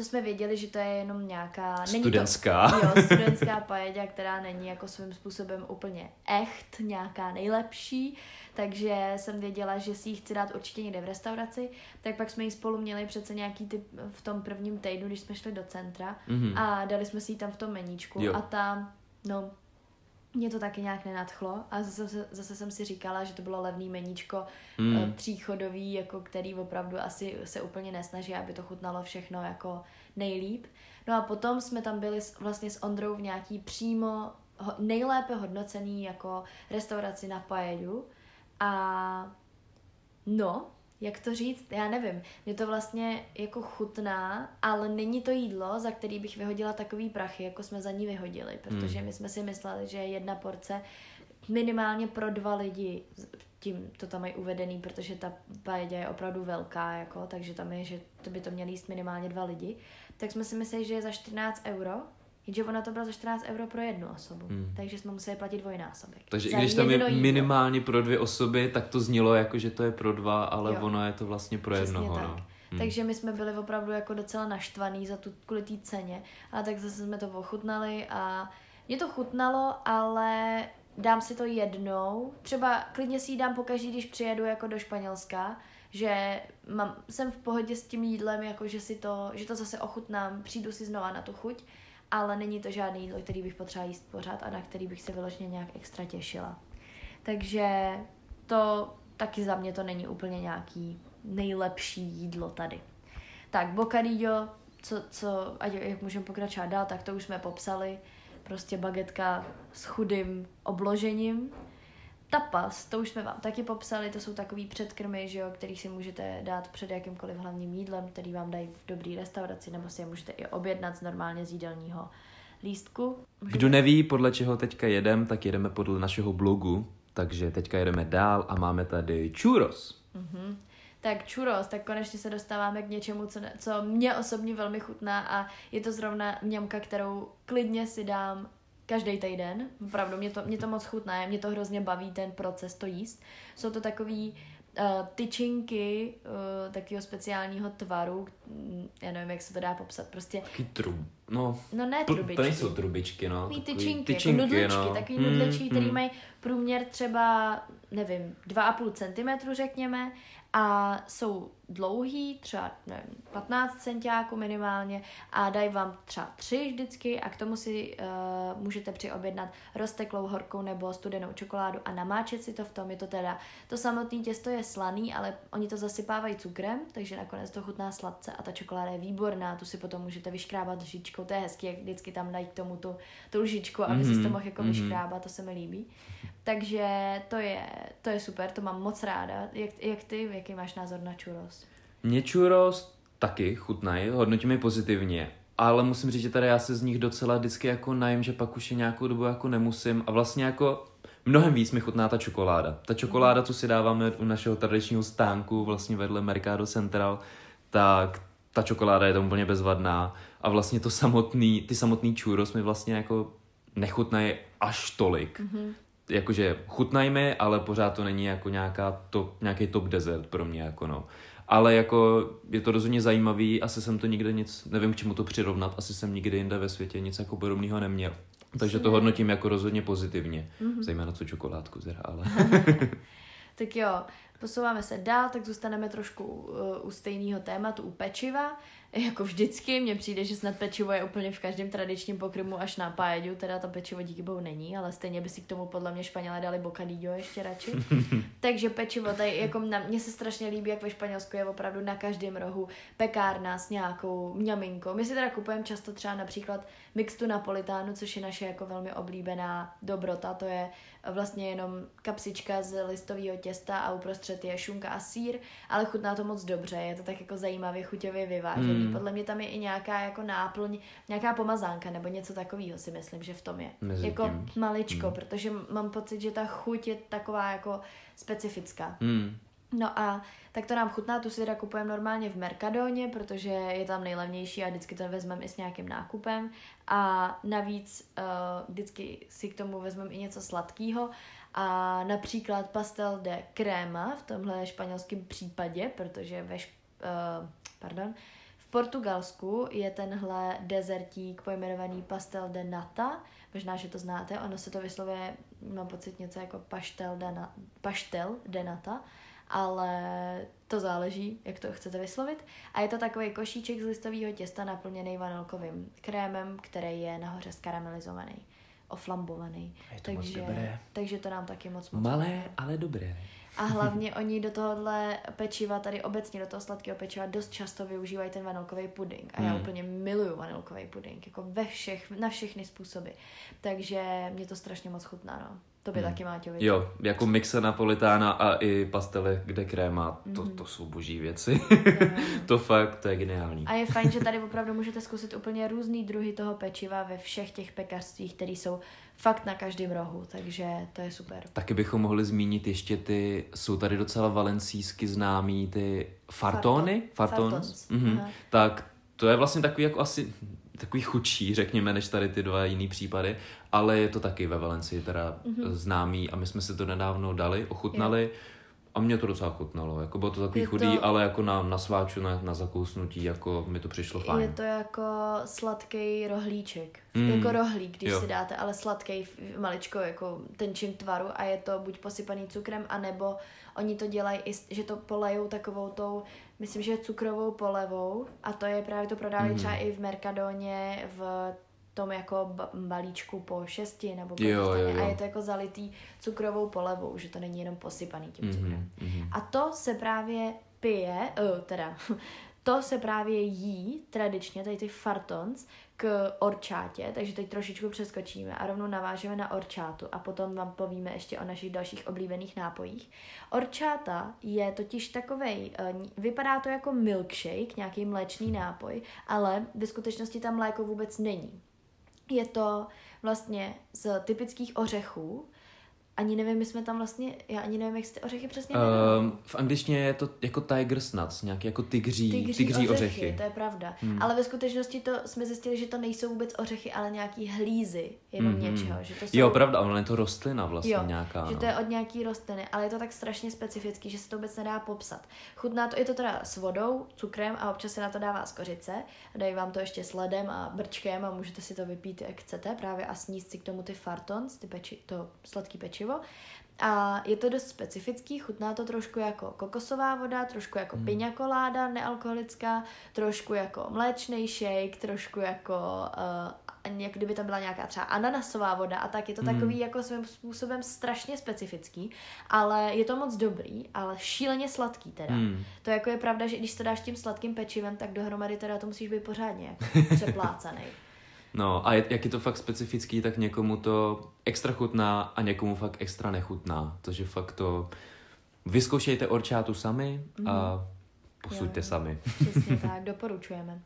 [SPEAKER 2] to jsme věděli, že to je jenom nějaká...
[SPEAKER 1] Studentská.
[SPEAKER 2] To, jo, studentská pajeďa, která není jako svým způsobem úplně echt, nějaká nejlepší, takže jsem věděla, že si ji chci dát určitě někde v restauraci, tak pak jsme ji spolu měli přece nějaký typ v tom prvním týdnu, když jsme šli do centra
[SPEAKER 1] Mhm.
[SPEAKER 2] a dali jsme si ji tam v tom meníčku
[SPEAKER 1] Jo.
[SPEAKER 2] a tam, no, mě to taky nějak nenadchlo a zase, zase jsem si říkala, že to bylo levný meníčko
[SPEAKER 1] Mm.
[SPEAKER 2] mm. tříchodový, jako který opravdu asi se úplně nesnaží, aby to chutnalo všechno jako nejlíp. No a potom jsme tam byli s, vlastně s Ondrou v nějaký přímo nejlépe hodnocený jako restauraci na paedu a no, jak to říct, já nevím. Mě to vlastně jako chutná, ale není to jídlo, za který bych vyhodila takový prachy, jako jsme za ní vyhodili, protože my jsme si mysleli, že jedna porce minimálně pro dva lidi, tím to tam mají uvedený, protože ta paella je opravdu velká, jako, takže tam je, že to by to měli jíst minimálně dva lidi, tak jsme si mysleli, že je za 14 euro, jenže ona to byla za 14 euro pro jednu osobu,
[SPEAKER 1] Hmm.
[SPEAKER 2] takže jsme museli platit dvojnásobek.
[SPEAKER 1] Takže i když tam je
[SPEAKER 2] jídlo.
[SPEAKER 1] minimálně pro dvě osoby, tak to znělo jako, že to je pro dva, ale
[SPEAKER 2] Jo.
[SPEAKER 1] ono je to vlastně pro
[SPEAKER 2] Přesně
[SPEAKER 1] jednoho.
[SPEAKER 2] tak.
[SPEAKER 1] No. Hmm.
[SPEAKER 2] Takže my jsme byli opravdu jako docela naštvaný za tu kvůli té ceně, a tak zase jsme to ochutnali a mě to chutnalo, ale dám si to jednou. Třeba klidně si ji dám pokaždý, když přijedu jako do Španělska, že mám, jsem v pohodě s tím jídlem, jako že si to, že to zase ochutnám, přijdu si znova na tu chuť, ale není to žádný jídlo, který bych potřeba jíst pořád a na který bych se vyloženě nějak extra těšila. Takže to taky za mě to není úplně nějaký nejlepší jídlo tady. Tak bocadillo, co, co ať jak můžeme pokračovat dál, tak to už jsme popsali. Prostě bagetka s chudým obložením. Tapas, to už jsme vám taky popsali, to jsou takový předkrmy, že jo, který si můžete dát před jakýmkoliv hlavním jídlem, který vám dají v dobrý restauraci, nebo si je můžete i objednat z normálně z jídelního lístku. Můžete...
[SPEAKER 1] Kdo neví, podle čeho teďka jedem, tak jedeme podle našeho blogu, takže teďka jedeme dál a máme tady churros.
[SPEAKER 2] Mhm. Tak churros, tak konečně se dostáváme k něčemu, co, ne, co mě osobně velmi chutná a je to zrovna mňamka, kterou klidně si dám každý týden. Opravdu, mě to, mě to moc chutná, mě to hrozně baví ten proces to jíst. Jsou to takový uh, tyčinky uh, takového speciálního tvaru, mm, já nevím, jak se to dá popsat, prostě,
[SPEAKER 1] Taky trub, no,
[SPEAKER 2] no ne
[SPEAKER 1] to,
[SPEAKER 2] trubičky.
[SPEAKER 1] to nejsou trubičky, no.
[SPEAKER 2] Takový tyčinky, tyčinky jako nudličky,
[SPEAKER 1] no.
[SPEAKER 2] takový
[SPEAKER 1] Mm,
[SPEAKER 2] nudličky, který
[SPEAKER 1] mm.
[SPEAKER 2] mají průměr třeba, nevím, 2,5 cm řekněme a jsou dlouhý, třeba nevím, 15 centiáků minimálně a dají vám třeba tři vždycky a k tomu si uh, můžete přiobjednat rozteklou horkou nebo studenou čokoládu a namáčet si to v tom. Je to teda, to samotné těsto je slaný, ale oni to zasypávají cukrem, takže nakonec to chutná sladce a ta čokoláda je výborná, tu si potom můžete vyškrábat lžičkou, to je hezký, jak vždycky tam dají k tomu tu, tu lžičku, aby mm-hmm. si to
[SPEAKER 1] Mhm,
[SPEAKER 2] mohl jako
[SPEAKER 1] mhm.
[SPEAKER 2] vyškrábat, to se mi líbí. Takže to je, to je super, to mám moc ráda. Jak, jak ty, jaký máš názor na churros?
[SPEAKER 1] Mě churros taky chutnají, hodnotím je pozitivně, ale musím říct, že tady já se z nich docela vždycky jako najím, že pak už je nějakou dobu jako nemusím a vlastně jako mnohem víc mi chutná ta čokoláda. Ta čokoláda, co si dáváme u našeho tradičního stánku vlastně vedle Mercado Central, tak ta čokoláda je tam úplně bezvadná a vlastně to samotný, ty samotný churros mi vlastně jako nechutnají až tolik. Mm-hmm. Jakože chutnají mi, ale pořád to není jako nějaká top, nějaký top dessert pro mě, jako no. Ale jako je to rozhodně zajímavý, asi jsem to nikde nic, nevím k čemu to přirovnat, asi jsem nikdy jinde ve světě nic jako podobného neměl. Takže to hodnotím jako rozhodně pozitivně. Mm-hmm. Zejména tu čokoládku teda, ale...
[SPEAKER 2] Tak jo, posouváme se dál, tak zůstaneme trošku uh, u stejného tématu, u pečiva. Jako vždycky, mně přijde, že snad pečivo je úplně v každém tradičním pokrmu až na pájeďu, teda to pečivo díky bohu není, ale stejně by si k tomu podle mě Španělé dali bocadillo ještě radši. Takže pečivo, tady jako na, mně se strašně líbí, jak ve Španělsku je opravdu na každém rohu pekárna s nějakou mňaminkou. My si teda kupujeme často třeba například mixtu napolitánu, což je naše jako velmi oblíbená dobrota, to je vlastně jenom kapsička z listového těsta a uprostřed je šunka a sír, ale chutná to moc dobře, je to tak jako zajímavě chuťově vyvážený. Mm. Podle mě tam je i nějaká jako náplň, nějaká pomazánka nebo něco takového si myslím, že v tom je.
[SPEAKER 1] Mezi
[SPEAKER 2] jako
[SPEAKER 1] tím.
[SPEAKER 2] maličko, mm. protože mám pocit, že ta chuť je taková jako specifická.
[SPEAKER 1] Hmm.
[SPEAKER 2] No a tak to nám chutná, tu si teda kupujeme normálně v Mercadoně, protože je tam nejlevnější a vždycky to vezmeme i s nějakým nákupem. A navíc uh, vždycky si k tomu vezmeme i něco sladkého. A například pastel de crema v tomhle španělském případě, protože ve šp- uh, pardon, v Portugalsku je tenhle dezertík pojmenovaný pastel de nata. Možná, že to znáte, ono se to vyslovuje, mám pocit, něco jako paštel de, na, paštel de nata ale to záleží, jak to chcete vyslovit. A je to takový košíček z listového těsta naplněný vanilkovým krémem, který je nahoře skaramelizovaný, oflambovaný.
[SPEAKER 1] Je to moc
[SPEAKER 2] takže,
[SPEAKER 1] dobré.
[SPEAKER 2] takže to nám taky moc moc
[SPEAKER 1] Malé,
[SPEAKER 2] chutná.
[SPEAKER 1] ale dobré.
[SPEAKER 2] A hlavně oni do tohohle pečiva, tady obecně do toho sladkého pečiva, dost často využívají ten vanilkový puding. A já
[SPEAKER 1] Hmm.
[SPEAKER 2] úplně miluju vanilkový puding, jako ve všech, na všechny způsoby. Takže mě to strašně moc chutná, no. To by
[SPEAKER 1] Hmm.
[SPEAKER 2] taky Máťovi.
[SPEAKER 1] Jo, jako mixe napolitána a i pastele, kde kréma, to,
[SPEAKER 2] Mhm.
[SPEAKER 1] to jsou boží věci. To fakt, to je geniální.
[SPEAKER 2] A je fajn, že tady opravdu můžete zkusit úplně různý druhy toho pečiva ve všech těch pekařstvích, které jsou fakt na každém rohu, takže to je super.
[SPEAKER 1] Taky bychom mohli zmínit ještě ty, jsou tady docela valencijsky známý ty fartony?
[SPEAKER 2] Farto-
[SPEAKER 1] Fartons?
[SPEAKER 2] fartons,
[SPEAKER 1] Mhm.
[SPEAKER 2] aha.
[SPEAKER 1] Tak to je vlastně takový jako asi takový chudší, řekněme, než tady ty dva jiný případy, ale je to taky ve Valencii teda
[SPEAKER 2] Mhm.
[SPEAKER 1] známý a my jsme si to nedávno dali, ochutnali a mě to docela chutnalo, jako bylo to takový
[SPEAKER 2] Je
[SPEAKER 1] chudý,
[SPEAKER 2] to-
[SPEAKER 1] ale jako na, na sváču, na, na zakousnutí, jako mi to přišlo fajn.
[SPEAKER 2] Je to jako sladký rohlíček.
[SPEAKER 1] Mm.
[SPEAKER 2] Jako rohlík, když
[SPEAKER 1] Jo.
[SPEAKER 2] si dáte, ale sladký, maličko jako tenčím tvaru a je to buď posypaný cukrem, anebo oni to dělají, že to polejou takovou tou, myslím, že cukrovou polevou a to je právě, to prodávají mm. třeba i v Mercadoně, v tom jako ba- balíčku po šesti nebo po
[SPEAKER 1] Jo, jo, jo.
[SPEAKER 2] a je to jako zalitý cukrovou polevou, že to není jenom posypaný tím cukrem.
[SPEAKER 1] Mhm, mhm.
[SPEAKER 2] A to se právě pije, uh, teda To se právě jí tradičně, tady ty fartons, k orčátě, takže teď trošičku přeskočíme a rovnou navážeme na orčátu a potom vám povíme ještě o našich dalších oblíbených nápojích. Orčáta je totiž takovej, eh, vypadá to jako milkshake, nějaký mléčný nápoj, ale ve skutečnosti tam mléko vůbec není. Je to vlastně z typických ořechů, ani nevím, my jsme tam vlastně, já ani nevím, jak se ty ořechy přesně jmenují.
[SPEAKER 1] Um, v angličtině je to jako tiger's nuts, nějaký jako tygří, tygří, tygří ořechy. ořechy.
[SPEAKER 2] To je pravda. Hmm. Ale ve skutečnosti to jsme zjistili, že to nejsou vůbec ořechy, ale nějaký hlízy jenom mm-hmm. něčeho. Že to jsou...
[SPEAKER 1] Jo, pravda, ale je to rostlina vlastně jo, nějaká.
[SPEAKER 2] že
[SPEAKER 1] no.
[SPEAKER 2] to je od nějaký rostliny, ale je to tak strašně specifický, že se to vůbec nedá popsat. Chutná to, je to teda s vodou, cukrem a občas se na to dává z kořice. Dají vám to ještě s ledem a brčkem a můžete si to vypít, jak chcete, právě a sníst si k tomu ty fartons, ty peči, to sladký pečivo. A je to dost specifický, chutná to trošku jako kokosová voda, trošku jako hmm. piña colada nealkoholická, trošku jako mléčný shake, trošku jako uh, jak kdyby tam byla nějaká třeba ananasová voda a tak je to hmm. takový jako svým způsobem strašně specifický, ale je to moc dobrý, ale šíleně sladký teda. Hmm. To jako je pravda, že když to dáš tím sladkým pečivem, tak dohromady teda to musíš být pořádně jako přeplácaný.
[SPEAKER 1] No a jak je to fakt specifický, tak někomu to extra chutná a někomu fakt extra nechutná. Takže fakt to vyzkoušejte orčátu sami a mm. posuďte jo, sami.
[SPEAKER 2] Přesně tak, doporučujeme.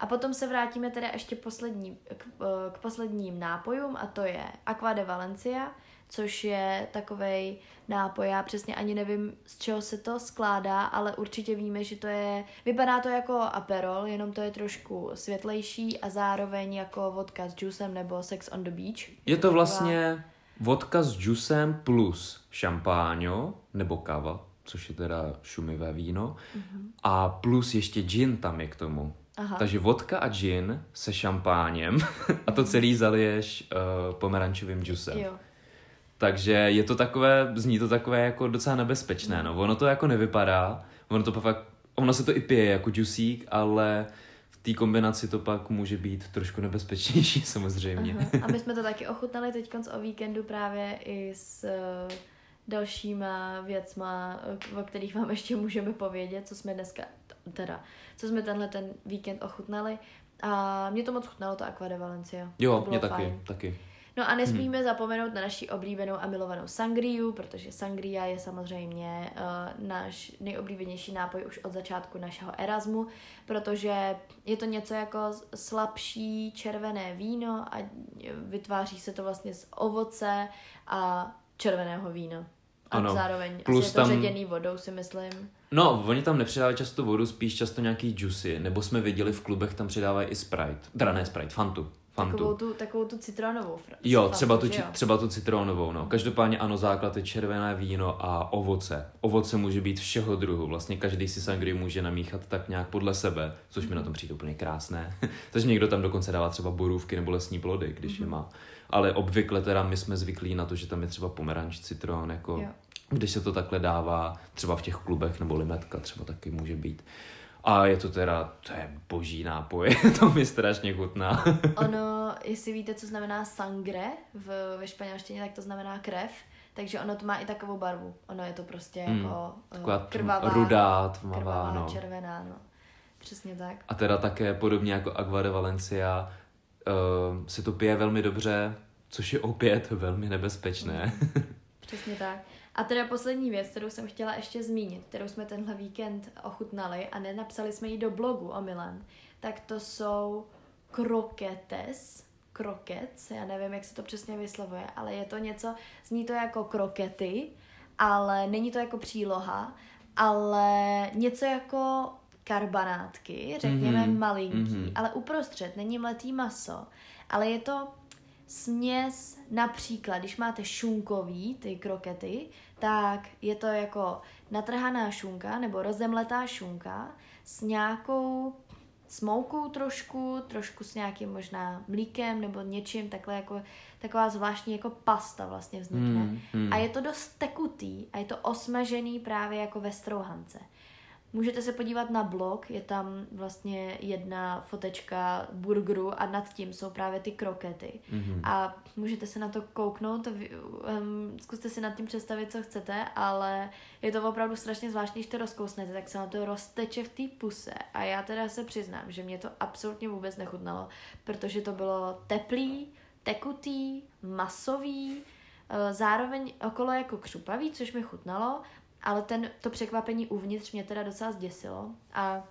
[SPEAKER 2] A potom se vrátíme teda ještě poslední, k, k posledním nápojům a to je Aqua de Valencia, což je takový nápoj. Já přesně ani nevím, z čeho se to skládá, ale určitě víme, že to je, vypadá to jako aperol, jenom to je trošku světlejší a zároveň jako vodka s juicem nebo sex on the beach.
[SPEAKER 1] Je to vlastně vodka s juicem plus šampáňo nebo kava, což je teda šumivé víno, mm-hmm. a plus ještě gin tam je k tomu. Aha. Takže vodka a gin se šampáněm a to celý zaliješ uh, pomerančovým džusem. Jo. Takže je to takové, zní to takové jako docela nebezpečné, no. Ono to jako nevypadá, ono to fakt, ono se to i pije jako džusík, ale v té kombinaci to pak může být trošku nebezpečnější samozřejmě.
[SPEAKER 2] Aha. A my jsme to taky ochutnali teď o víkendu právě i s uh, dalšíma věcma, o kterých vám ještě můžeme povědět, co jsme dneska, teda, co jsme tenhle ten víkend ochutnali. A mě to moc chutnalo, ta Aqua de Valencia.
[SPEAKER 1] Jo, mě taky, fajn. taky.
[SPEAKER 2] No a nesmíme hmm. zapomenout na naši oblíbenou a milovanou sangriu, protože sangria je samozřejmě uh, náš nejoblíbenější nápoj už od začátku našeho Erasmu, protože je to něco jako slabší červené víno a vytváří se to vlastně z ovoce a červeného vína. A ano. zároveň Plus asi je to tam... ředěný vodou, si myslím.
[SPEAKER 1] No, oni tam nepřidávají často vodu, spíš často nějaký juicy, nebo jsme viděli v klubech, tam přidávají i Sprite. Teda ne Sprite, Fantu.
[SPEAKER 2] Fantu. Takovou tu, takovou tu citronovou. Fr-
[SPEAKER 1] jo, fantu, třeba tu, jo? třeba tu citronovou, no. Každopádně ano, základ je červené víno a ovoce. Ovoce může být všeho druhu, vlastně každý si sangry může namíchat tak nějak podle sebe, což mm. mi na tom přijde úplně krásné. Takže někdo tam dokonce dává třeba borůvky nebo lesní plody, když mm. je má. Ale obvykle teda my jsme zvyklí na to, že tam je třeba pomeranč, citron, jako jo. když se to takhle dává, třeba v těch klubech nebo limetka třeba taky může být. A je to teda, to je boží nápoj, to mi strašně chutná.
[SPEAKER 2] ono, jestli víte, co znamená sangre v, ve španělštině, tak to znamená krev. Takže ono to má i takovou barvu. Ono je to prostě mm, jako Taková krvavá,
[SPEAKER 1] rudá, tmavá,
[SPEAKER 2] krvavá,
[SPEAKER 1] no.
[SPEAKER 2] červená, no. Přesně tak.
[SPEAKER 1] A teda také podobně jako Agua de Valencia uh, se to pije velmi dobře, což je opět velmi nebezpečné.
[SPEAKER 2] Mm. Přesně tak. A teda poslední věc, kterou jsem chtěla ještě zmínit, kterou jsme tenhle víkend ochutnali a nenapsali jsme ji do blogu o Milan, tak to jsou kroketes, krokets, já nevím, jak se to přesně vyslovuje, ale je to něco, zní to jako krokety, ale není to jako příloha, ale něco jako karbanátky, řekněme mm-hmm. malinký, mm-hmm. ale uprostřed není mletý maso, ale je to směs například, když máte šunkový, ty krokety, tak je to jako natrhaná šunka nebo rozemletá šunka s nějakou smoukou trošku, trošku s nějakým možná mlíkem nebo něčím, takhle jako taková zvláštní jako pasta vlastně vznikne. Mm, mm. A je to dost tekutý a je to osmažený právě jako ve strouhance. Můžete se podívat na blog, je tam vlastně jedna fotečka burgeru a nad tím jsou právě ty krokety.
[SPEAKER 1] Mhm.
[SPEAKER 2] A můžete se na to kouknout, um, zkuste si nad tím představit, co chcete, ale je to opravdu strašně zvláštní, když to rozkousnete, tak se na to rozteče v té puse. A já teda se přiznám, že mě to absolutně vůbec nechutnalo, protože to bylo teplý, tekutý, masový, eh, zároveň okolo jako křupavý, což mi chutnalo, ale ten, to překvapení uvnitř mě teda docela zděsilo. A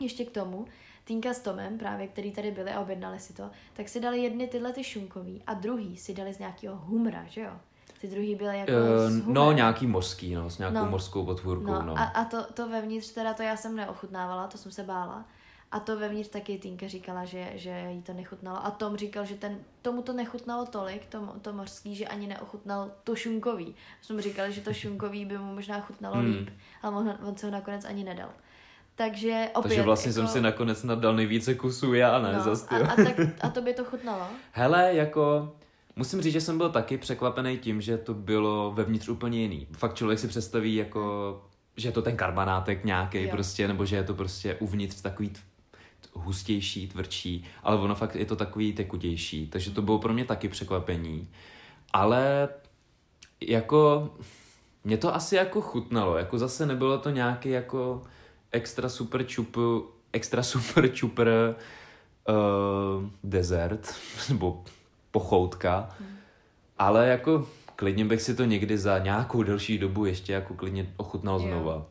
[SPEAKER 2] ještě k tomu, Týnka s Tomem, právě který tady byli a objednali si to, tak si dali jedny tyhle ty šunkový a druhý si dali z nějakého humra, že jo? Ty druhý byly jako
[SPEAKER 1] Uh, no, nějaký mořský, no, s nějakou
[SPEAKER 2] No.
[SPEAKER 1] mořskou potvůrkou,
[SPEAKER 2] No,
[SPEAKER 1] no.
[SPEAKER 2] a, a to, to vevnitř, teda to já jsem neochutnávala, to jsem se bála. A to vevnitř taky Týnka říkala, že, že jí to nechutnalo. A Tom říkal, že ten, tomu to nechutnalo tolik, to, to mořský, že ani neochutnal to šunkový. Jsme mu říkali, že to šunkový by mu možná chutnalo
[SPEAKER 1] Hmm.
[SPEAKER 2] líp, ale on, on se ho nakonec ani nedal. Takže opět...
[SPEAKER 1] Takže vlastně
[SPEAKER 2] jako,
[SPEAKER 1] jsem si nakonec nadal nejvíce kusů já, ne,
[SPEAKER 2] no,
[SPEAKER 1] zas,
[SPEAKER 2] a, a, tak, a to by to chutnalo?
[SPEAKER 1] Hele, jako... Musím říct, že jsem byl taky překvapený tím, že to bylo vevnitř úplně jiný. Fakt člověk si představí jako, že je to ten karbanátek nějaký prostě, nebo že je to prostě uvnitř takový hustější, tvrdší, ale ono fakt je to takový tekutější, takže to bylo pro mě taky překvapení. Ale jako mě to asi jako chutnalo, jako zase nebylo to nějaký jako extra super čup, extra super čupr uh, dezert, nebo pochoutka, ale jako klidně bych si to někdy za nějakou delší dobu ještě jako klidně ochutnal
[SPEAKER 2] Jo.
[SPEAKER 1] znova.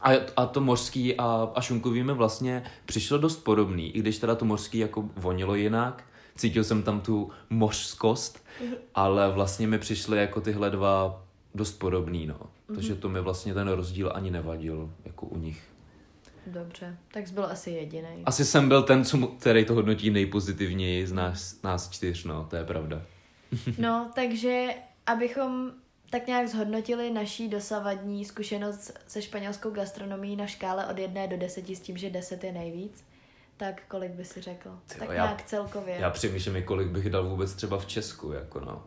[SPEAKER 1] A, a to mořský a, a šunkový mi vlastně přišlo dost podobný, i když teda to mořský jako vonilo jinak, cítil jsem tam tu mořskost, ale vlastně mi přišly jako tyhle dva dost podobný, no. Takže to mi vlastně ten rozdíl ani nevadil, jako u nich.
[SPEAKER 2] Dobře, tak jsi byl asi jediný.
[SPEAKER 1] Asi jsem byl ten, co, který to hodnotí nejpozitivněji z nás, nás čtyř, no, to je pravda.
[SPEAKER 2] No, takže abychom tak nějak zhodnotili naší dosavadní zkušenost se španělskou gastronomií na škále od 1 do 10 s tím, že 10 je nejvíc, tak kolik by si řekl?
[SPEAKER 1] Ty
[SPEAKER 2] tak
[SPEAKER 1] já-
[SPEAKER 2] nějak celkově.
[SPEAKER 1] Já přemýšlím, kolik bych dal vůbec třeba v Česku, jako no.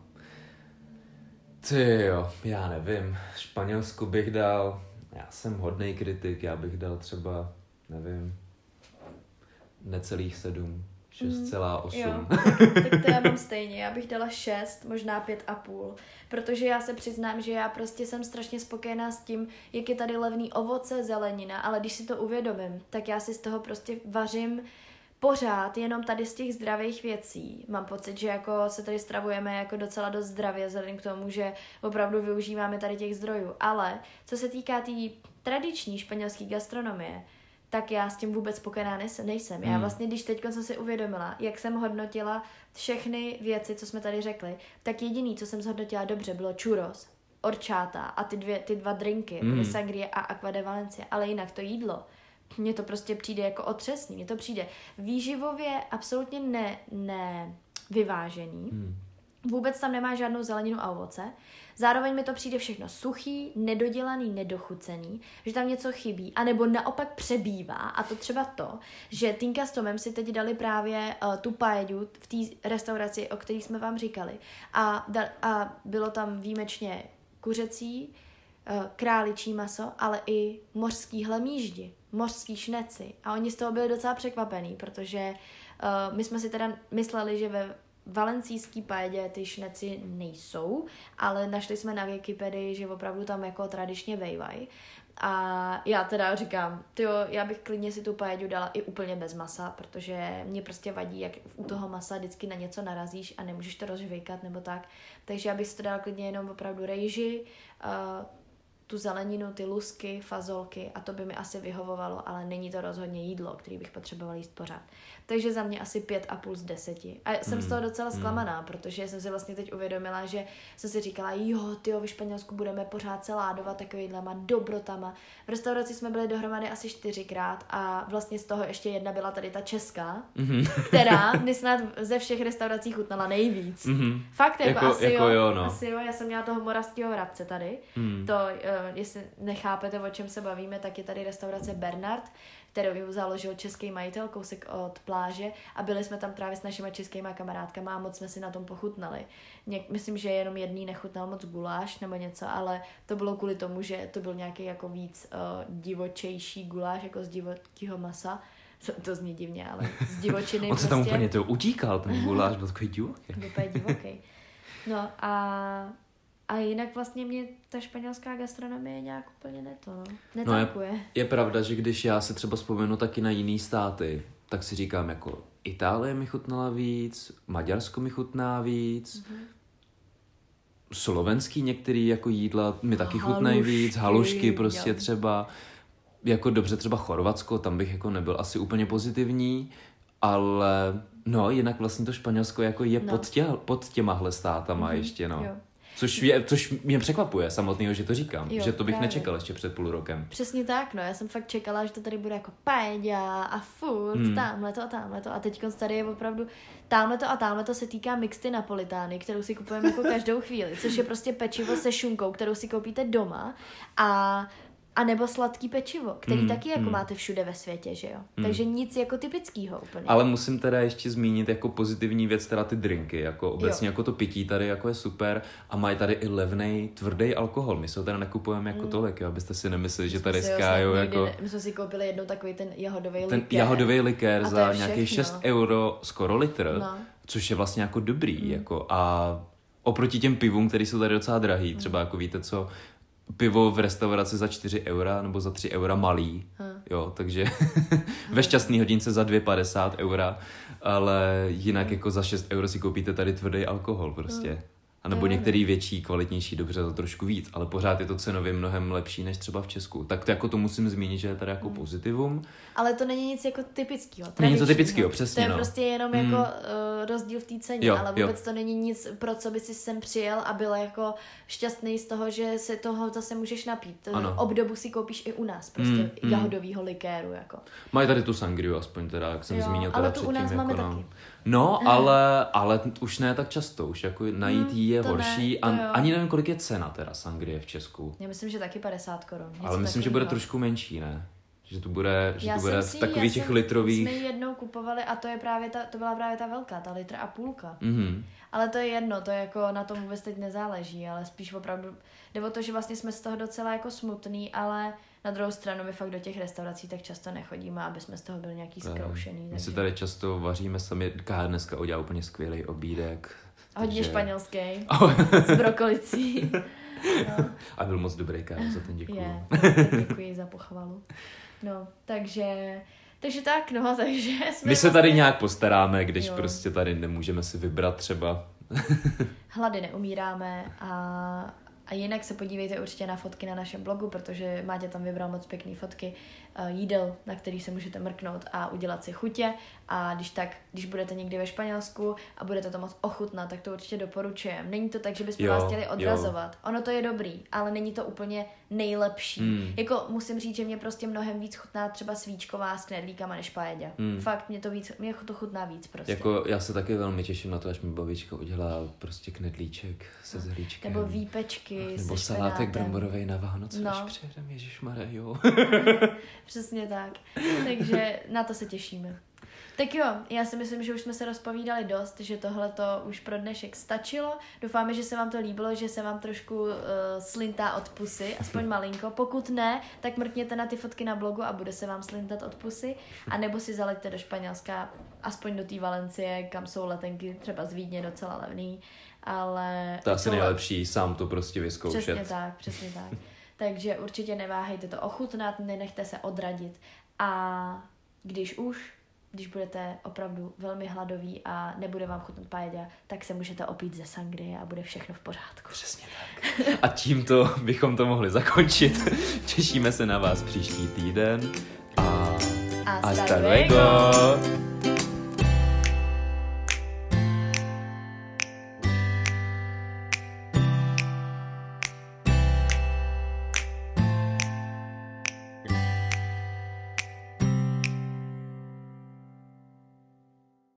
[SPEAKER 1] Ty jo, já nevím. Španělsku bych dal, já jsem hodný kritik, já bych dal třeba, nevím, necelých sedm, 6,8.
[SPEAKER 2] Jo, tak, tak to já mám stejně. Já bych dala 6, možná 5,5. Protože já se přiznám, že já prostě jsem strašně spokojená s tím, jak je tady levný ovoce, zelenina, ale když si to uvědomím, tak já si z toho prostě vařím pořád jenom tady z těch zdravých věcí. Mám pocit, že jako se tady stravujeme jako docela dost zdravě, vzhledem k tomu, že opravdu využíváme tady těch zdrojů. Ale co se týká té tý tradiční španělské gastronomie, tak já s tím vůbec spokojená nejsem. Já
[SPEAKER 1] Hmm.
[SPEAKER 2] vlastně, když teď jsem si uvědomila, jak jsem hodnotila všechny věci, co jsme tady řekli, tak jediný, co jsem zhodnotila dobře, bylo churros, orčáta a ty, dvě, ty dva drinky, mm. sangrie a aqua de Valencia, ale jinak to jídlo, mně to prostě přijde jako otřesný, mně to přijde výživově absolutně ne, ne vyvážený.
[SPEAKER 1] Hmm.
[SPEAKER 2] Vůbec tam nemá žádnou zeleninu a ovoce. Zároveň mi to přijde všechno suchý, nedodělaný, nedochucený, že tam něco chybí, anebo naopak přebývá. A to třeba to, že Tinka s Tomem si teď dali právě uh, tu paedu v té restauraci, o které jsme vám říkali. A, da, a bylo tam výjimečně kuřecí, uh, králičí maso, ale i mořský hlemíždi, mořský šneci. A oni z toho byli docela překvapení, protože uh, my jsme si teda mysleli, že ve valencijský pajedě ty šneci nejsou, ale našli jsme na Wikipedii, že opravdu tam jako tradičně vejvají. A já teda říkám, tyjo, já bych klidně si tu pajedu dala i úplně bez masa, protože mě prostě vadí, jak u toho masa vždycky na něco narazíš a nemůžeš to rozžvejkat nebo tak. Takže já bych si to dala klidně jenom opravdu rejži, uh, tu zeleninu, ty lusky, fazolky a to by mi asi vyhovovalo, ale není to rozhodně jídlo, který bych potřebovala jíst pořád. Takže za mě asi pět a půl z deseti. A jsem z toho docela zklamaná, protože jsem si vlastně teď uvědomila, že jsem si říkala, jo, ty ve Španělsku budeme pořád se ládovat takovýhlema dobrotama. V restauraci jsme byli dohromady asi čtyřikrát a vlastně z toho ještě jedna byla tady ta česká, která mi snad ze všech restaurací chutnala nejvíc.
[SPEAKER 1] Mhm.
[SPEAKER 2] Fakt, jako,
[SPEAKER 1] Jako-
[SPEAKER 2] asi,
[SPEAKER 1] jako
[SPEAKER 2] jo,
[SPEAKER 1] jo, no.
[SPEAKER 2] asi jo, já jsem měla toho moravského vrabce tady.
[SPEAKER 1] Hmm.
[SPEAKER 2] To, uh, jestli nechápete, o čem se bavíme, tak je tady restaurace Bernard, kterou založil český majitel, kousek od pláže a byli jsme tam právě s našimi českýma kamarádkama a moc jsme si na tom pochutnali. Něk, myslím, že jenom jedný nechutnal moc guláš nebo něco, ale to bylo kvůli tomu, že to byl nějaký jako víc uh, divočejší guláš, jako z divokého masa. To, to zní divně, ale z divočiny
[SPEAKER 1] On se tam
[SPEAKER 2] prostě.
[SPEAKER 1] úplně to utíkal, ten guláš byl takový divoký.
[SPEAKER 2] Úplně divoký. No a, a jinak vlastně mě ta španělská gastronomie nějak úplně neto, no.
[SPEAKER 1] No je, je pravda, že když já se třeba vzpomenu taky na jiný státy, tak si říkám jako Itálie mi chutnala víc, Maďarsko mi chutná víc,
[SPEAKER 2] Mhm.
[SPEAKER 1] slovenský některý jako jídla mi taky
[SPEAKER 2] Halušky,
[SPEAKER 1] chutnají víc, halušky prostě
[SPEAKER 2] jo.
[SPEAKER 1] třeba, jako dobře třeba Chorvatsko, tam bych jako nebyl asi úplně pozitivní, ale no jinak vlastně to Španělsko jako je
[SPEAKER 2] No.
[SPEAKER 1] pod, tě, pod těmahle státama ještě no.
[SPEAKER 2] Jo.
[SPEAKER 1] Což, je, což mě překvapuje samotného, že to říkám,
[SPEAKER 2] Jo,
[SPEAKER 1] že to bych
[SPEAKER 2] právě.
[SPEAKER 1] nečekal ještě před půl rokem.
[SPEAKER 2] Přesně tak, no. Já jsem fakt čekala, že to tady bude jako paella a furt,
[SPEAKER 1] hmm.
[SPEAKER 2] tamhle to a tamhle to. A teď tady je opravdu tamhle to a tamhle to se týká mixty napolitány, kterou si kupujeme jako každou chvíli, což je prostě pečivo se šunkou, kterou si koupíte doma a a nebo sladký pečivo, který
[SPEAKER 1] Hmm,
[SPEAKER 2] mm, taky jako
[SPEAKER 1] hmm.
[SPEAKER 2] mm. máte všude ve světě, že jo? Mm. Takže nic jako typického úplně.
[SPEAKER 1] Ale musím teda ještě zmínit jako pozitivní věc, teda ty drinky, jako obecně
[SPEAKER 2] Jo.
[SPEAKER 1] jako to pití tady jako je super a mají tady i levný tvrdý alkohol. My se ho teda nekupujeme jako tolik, jo, abyste si nemysleli, že tady
[SPEAKER 2] Hmm. Jsme
[SPEAKER 1] s
[SPEAKER 2] si ho
[SPEAKER 1] Kájou
[SPEAKER 2] snad nikdy
[SPEAKER 1] jako
[SPEAKER 2] Ne, my jsme si koupili jednou takový ten jahodový
[SPEAKER 1] ten
[SPEAKER 2] likér.
[SPEAKER 1] jahodový likér za nějakých
[SPEAKER 2] všechno.
[SPEAKER 1] 6 euro skoro litr,
[SPEAKER 2] No.
[SPEAKER 1] což je vlastně jako dobrý, jako a oproti těm pivům, které jsou tady docela drahý, třeba jako víte co, pivo v restauraci za 4 eura nebo za 3 eura malý, jo, takže ve šťastný hodince za 2,50 eura, ale jinak jako za 6 euro si koupíte tady tvrdý alkohol prostě. A nebo
[SPEAKER 2] Jo,
[SPEAKER 1] některý větší, kvalitnější, dobře za trošku víc, ale pořád je to cenově mnohem lepší než třeba v Česku. Tak to jako to musím zmínit, že je tady jako pozitivum.
[SPEAKER 2] Ale to není nic jako typického.
[SPEAKER 1] Není to typického, přesně,
[SPEAKER 2] To je
[SPEAKER 1] no.
[SPEAKER 2] prostě jenom
[SPEAKER 1] Mm.
[SPEAKER 2] jako uh, rozdíl v té ceně,
[SPEAKER 1] Jo,
[SPEAKER 2] ale
[SPEAKER 1] jo.
[SPEAKER 2] vůbec to není nic, pro co by si sem přijel a byl jako šťastný z toho, že se toho zase můžeš napít.
[SPEAKER 1] Ano.
[SPEAKER 2] Obdobu si koupíš i u nás, prostě
[SPEAKER 1] Mm,
[SPEAKER 2] mm,
[SPEAKER 1] mm.
[SPEAKER 2] jahodovýho likéru. Jako.
[SPEAKER 1] Mají tady tu sangriu aspoň teda, jak jsem
[SPEAKER 2] Jo,
[SPEAKER 1] zmínil teda
[SPEAKER 2] ale tu u nás
[SPEAKER 1] jako
[SPEAKER 2] máme
[SPEAKER 1] no.
[SPEAKER 2] taky.
[SPEAKER 1] No, ale, ale už ne tak často, už jako najít jí je
[SPEAKER 2] ne,
[SPEAKER 1] horší
[SPEAKER 2] to
[SPEAKER 1] a ani nevím, kolik je cena teda sangrie v Česku.
[SPEAKER 2] Já myslím, že taky 50 korun.
[SPEAKER 1] ale myslím, že bude trošku menší, ne? Že to bude, že
[SPEAKER 2] Já
[SPEAKER 1] to bude
[SPEAKER 2] jsem
[SPEAKER 1] v
[SPEAKER 2] si-
[SPEAKER 1] takových těch
[SPEAKER 2] jsem-
[SPEAKER 1] litrových...
[SPEAKER 2] jsme ji jednou kupovali a to, je právě ta, to byla právě ta velká, ta litr a půlka.
[SPEAKER 1] Mhm.
[SPEAKER 2] Ale to je jedno, to jako na tom vůbec teď nezáleží, ale spíš opravdu jde o to, že vlastně jsme z toho docela jako smutný, ale na druhou stranu my fakt do těch restaurací tak často nechodíme, aby jsme z toho byli nějaký zkroušený.
[SPEAKER 1] My si tady často vaříme sami, Ká dneska udělá úplně skvělý obídek.
[SPEAKER 2] Hodně
[SPEAKER 1] takže-
[SPEAKER 2] španělský, s brokolicí. No,
[SPEAKER 1] A byl moc dobrý, Ká, za ten děkuju.
[SPEAKER 2] je, děkuji za pochvalu. No, takže, takže tak, no, takže jsme
[SPEAKER 1] My se tady
[SPEAKER 2] vlastně-
[SPEAKER 1] nějak postaráme, když
[SPEAKER 2] Jo.
[SPEAKER 1] prostě tady nemůžeme si vybrat třeba.
[SPEAKER 2] hlady neumíráme a, a jinak se podívejte určitě na fotky na našem blogu, protože Máte tam vybral moc pěkný fotky jídel, na který se můžete mrknout a udělat si chutě a když tak, když budete někdy ve Španělsku a budete to moc ochutnat, tak to určitě doporučujem. Není to tak, že bychom
[SPEAKER 1] Jo,
[SPEAKER 2] vás chtěli
[SPEAKER 1] jo.
[SPEAKER 2] odrazovat. Ono to je dobrý, ale není to úplně nejlepší.
[SPEAKER 1] Mm.
[SPEAKER 2] Jako musím říct, že mě prostě mnohem víc chutná třeba svíčková s knedlíkama než paella.
[SPEAKER 1] Mm.
[SPEAKER 2] Fakt mě to víc, mě to chutná víc prostě.
[SPEAKER 1] Jako já se taky velmi těším na to, až mi babička udělá prostě knedlíček se zhlíčkem.
[SPEAKER 2] Nebo výpečky
[SPEAKER 1] Nebo salátek bramborovej na Vánoce,
[SPEAKER 2] No.
[SPEAKER 1] až přijedem, ježišmarja, jo.
[SPEAKER 2] Přesně tak. Takže na to se těšíme. Tak jo, já si myslím, že už jsme se rozpovídali dost, že tohle to už pro dnešek stačilo. Doufáme, že se vám to líbilo, že se vám trošku uh, slintá od pusy, aspoň malinko. Pokud ne, tak mrkněte na ty fotky na blogu a bude se vám slintat od pusy. A nebo si zaleďte do Španělska, aspoň do té Valencie, kam jsou letenky třeba z Vídně docela levný. Ale
[SPEAKER 1] To je asi nejlepší, sám to prostě vyzkoušet.
[SPEAKER 2] Přesně tak, přesně tak. Takže určitě neváhejte to ochutnat, nenechte se odradit a když už, když budete opravdu velmi hladoví a nebude vám chutnat paella, tak se můžete opít ze sangrie a bude všechno v pořádku.
[SPEAKER 1] Přesně tak. A tímto bychom to mohli zakončit. Těšíme se na vás příští týden. A
[SPEAKER 2] Hasta
[SPEAKER 1] hasta
[SPEAKER 2] luego!
[SPEAKER 1] luego!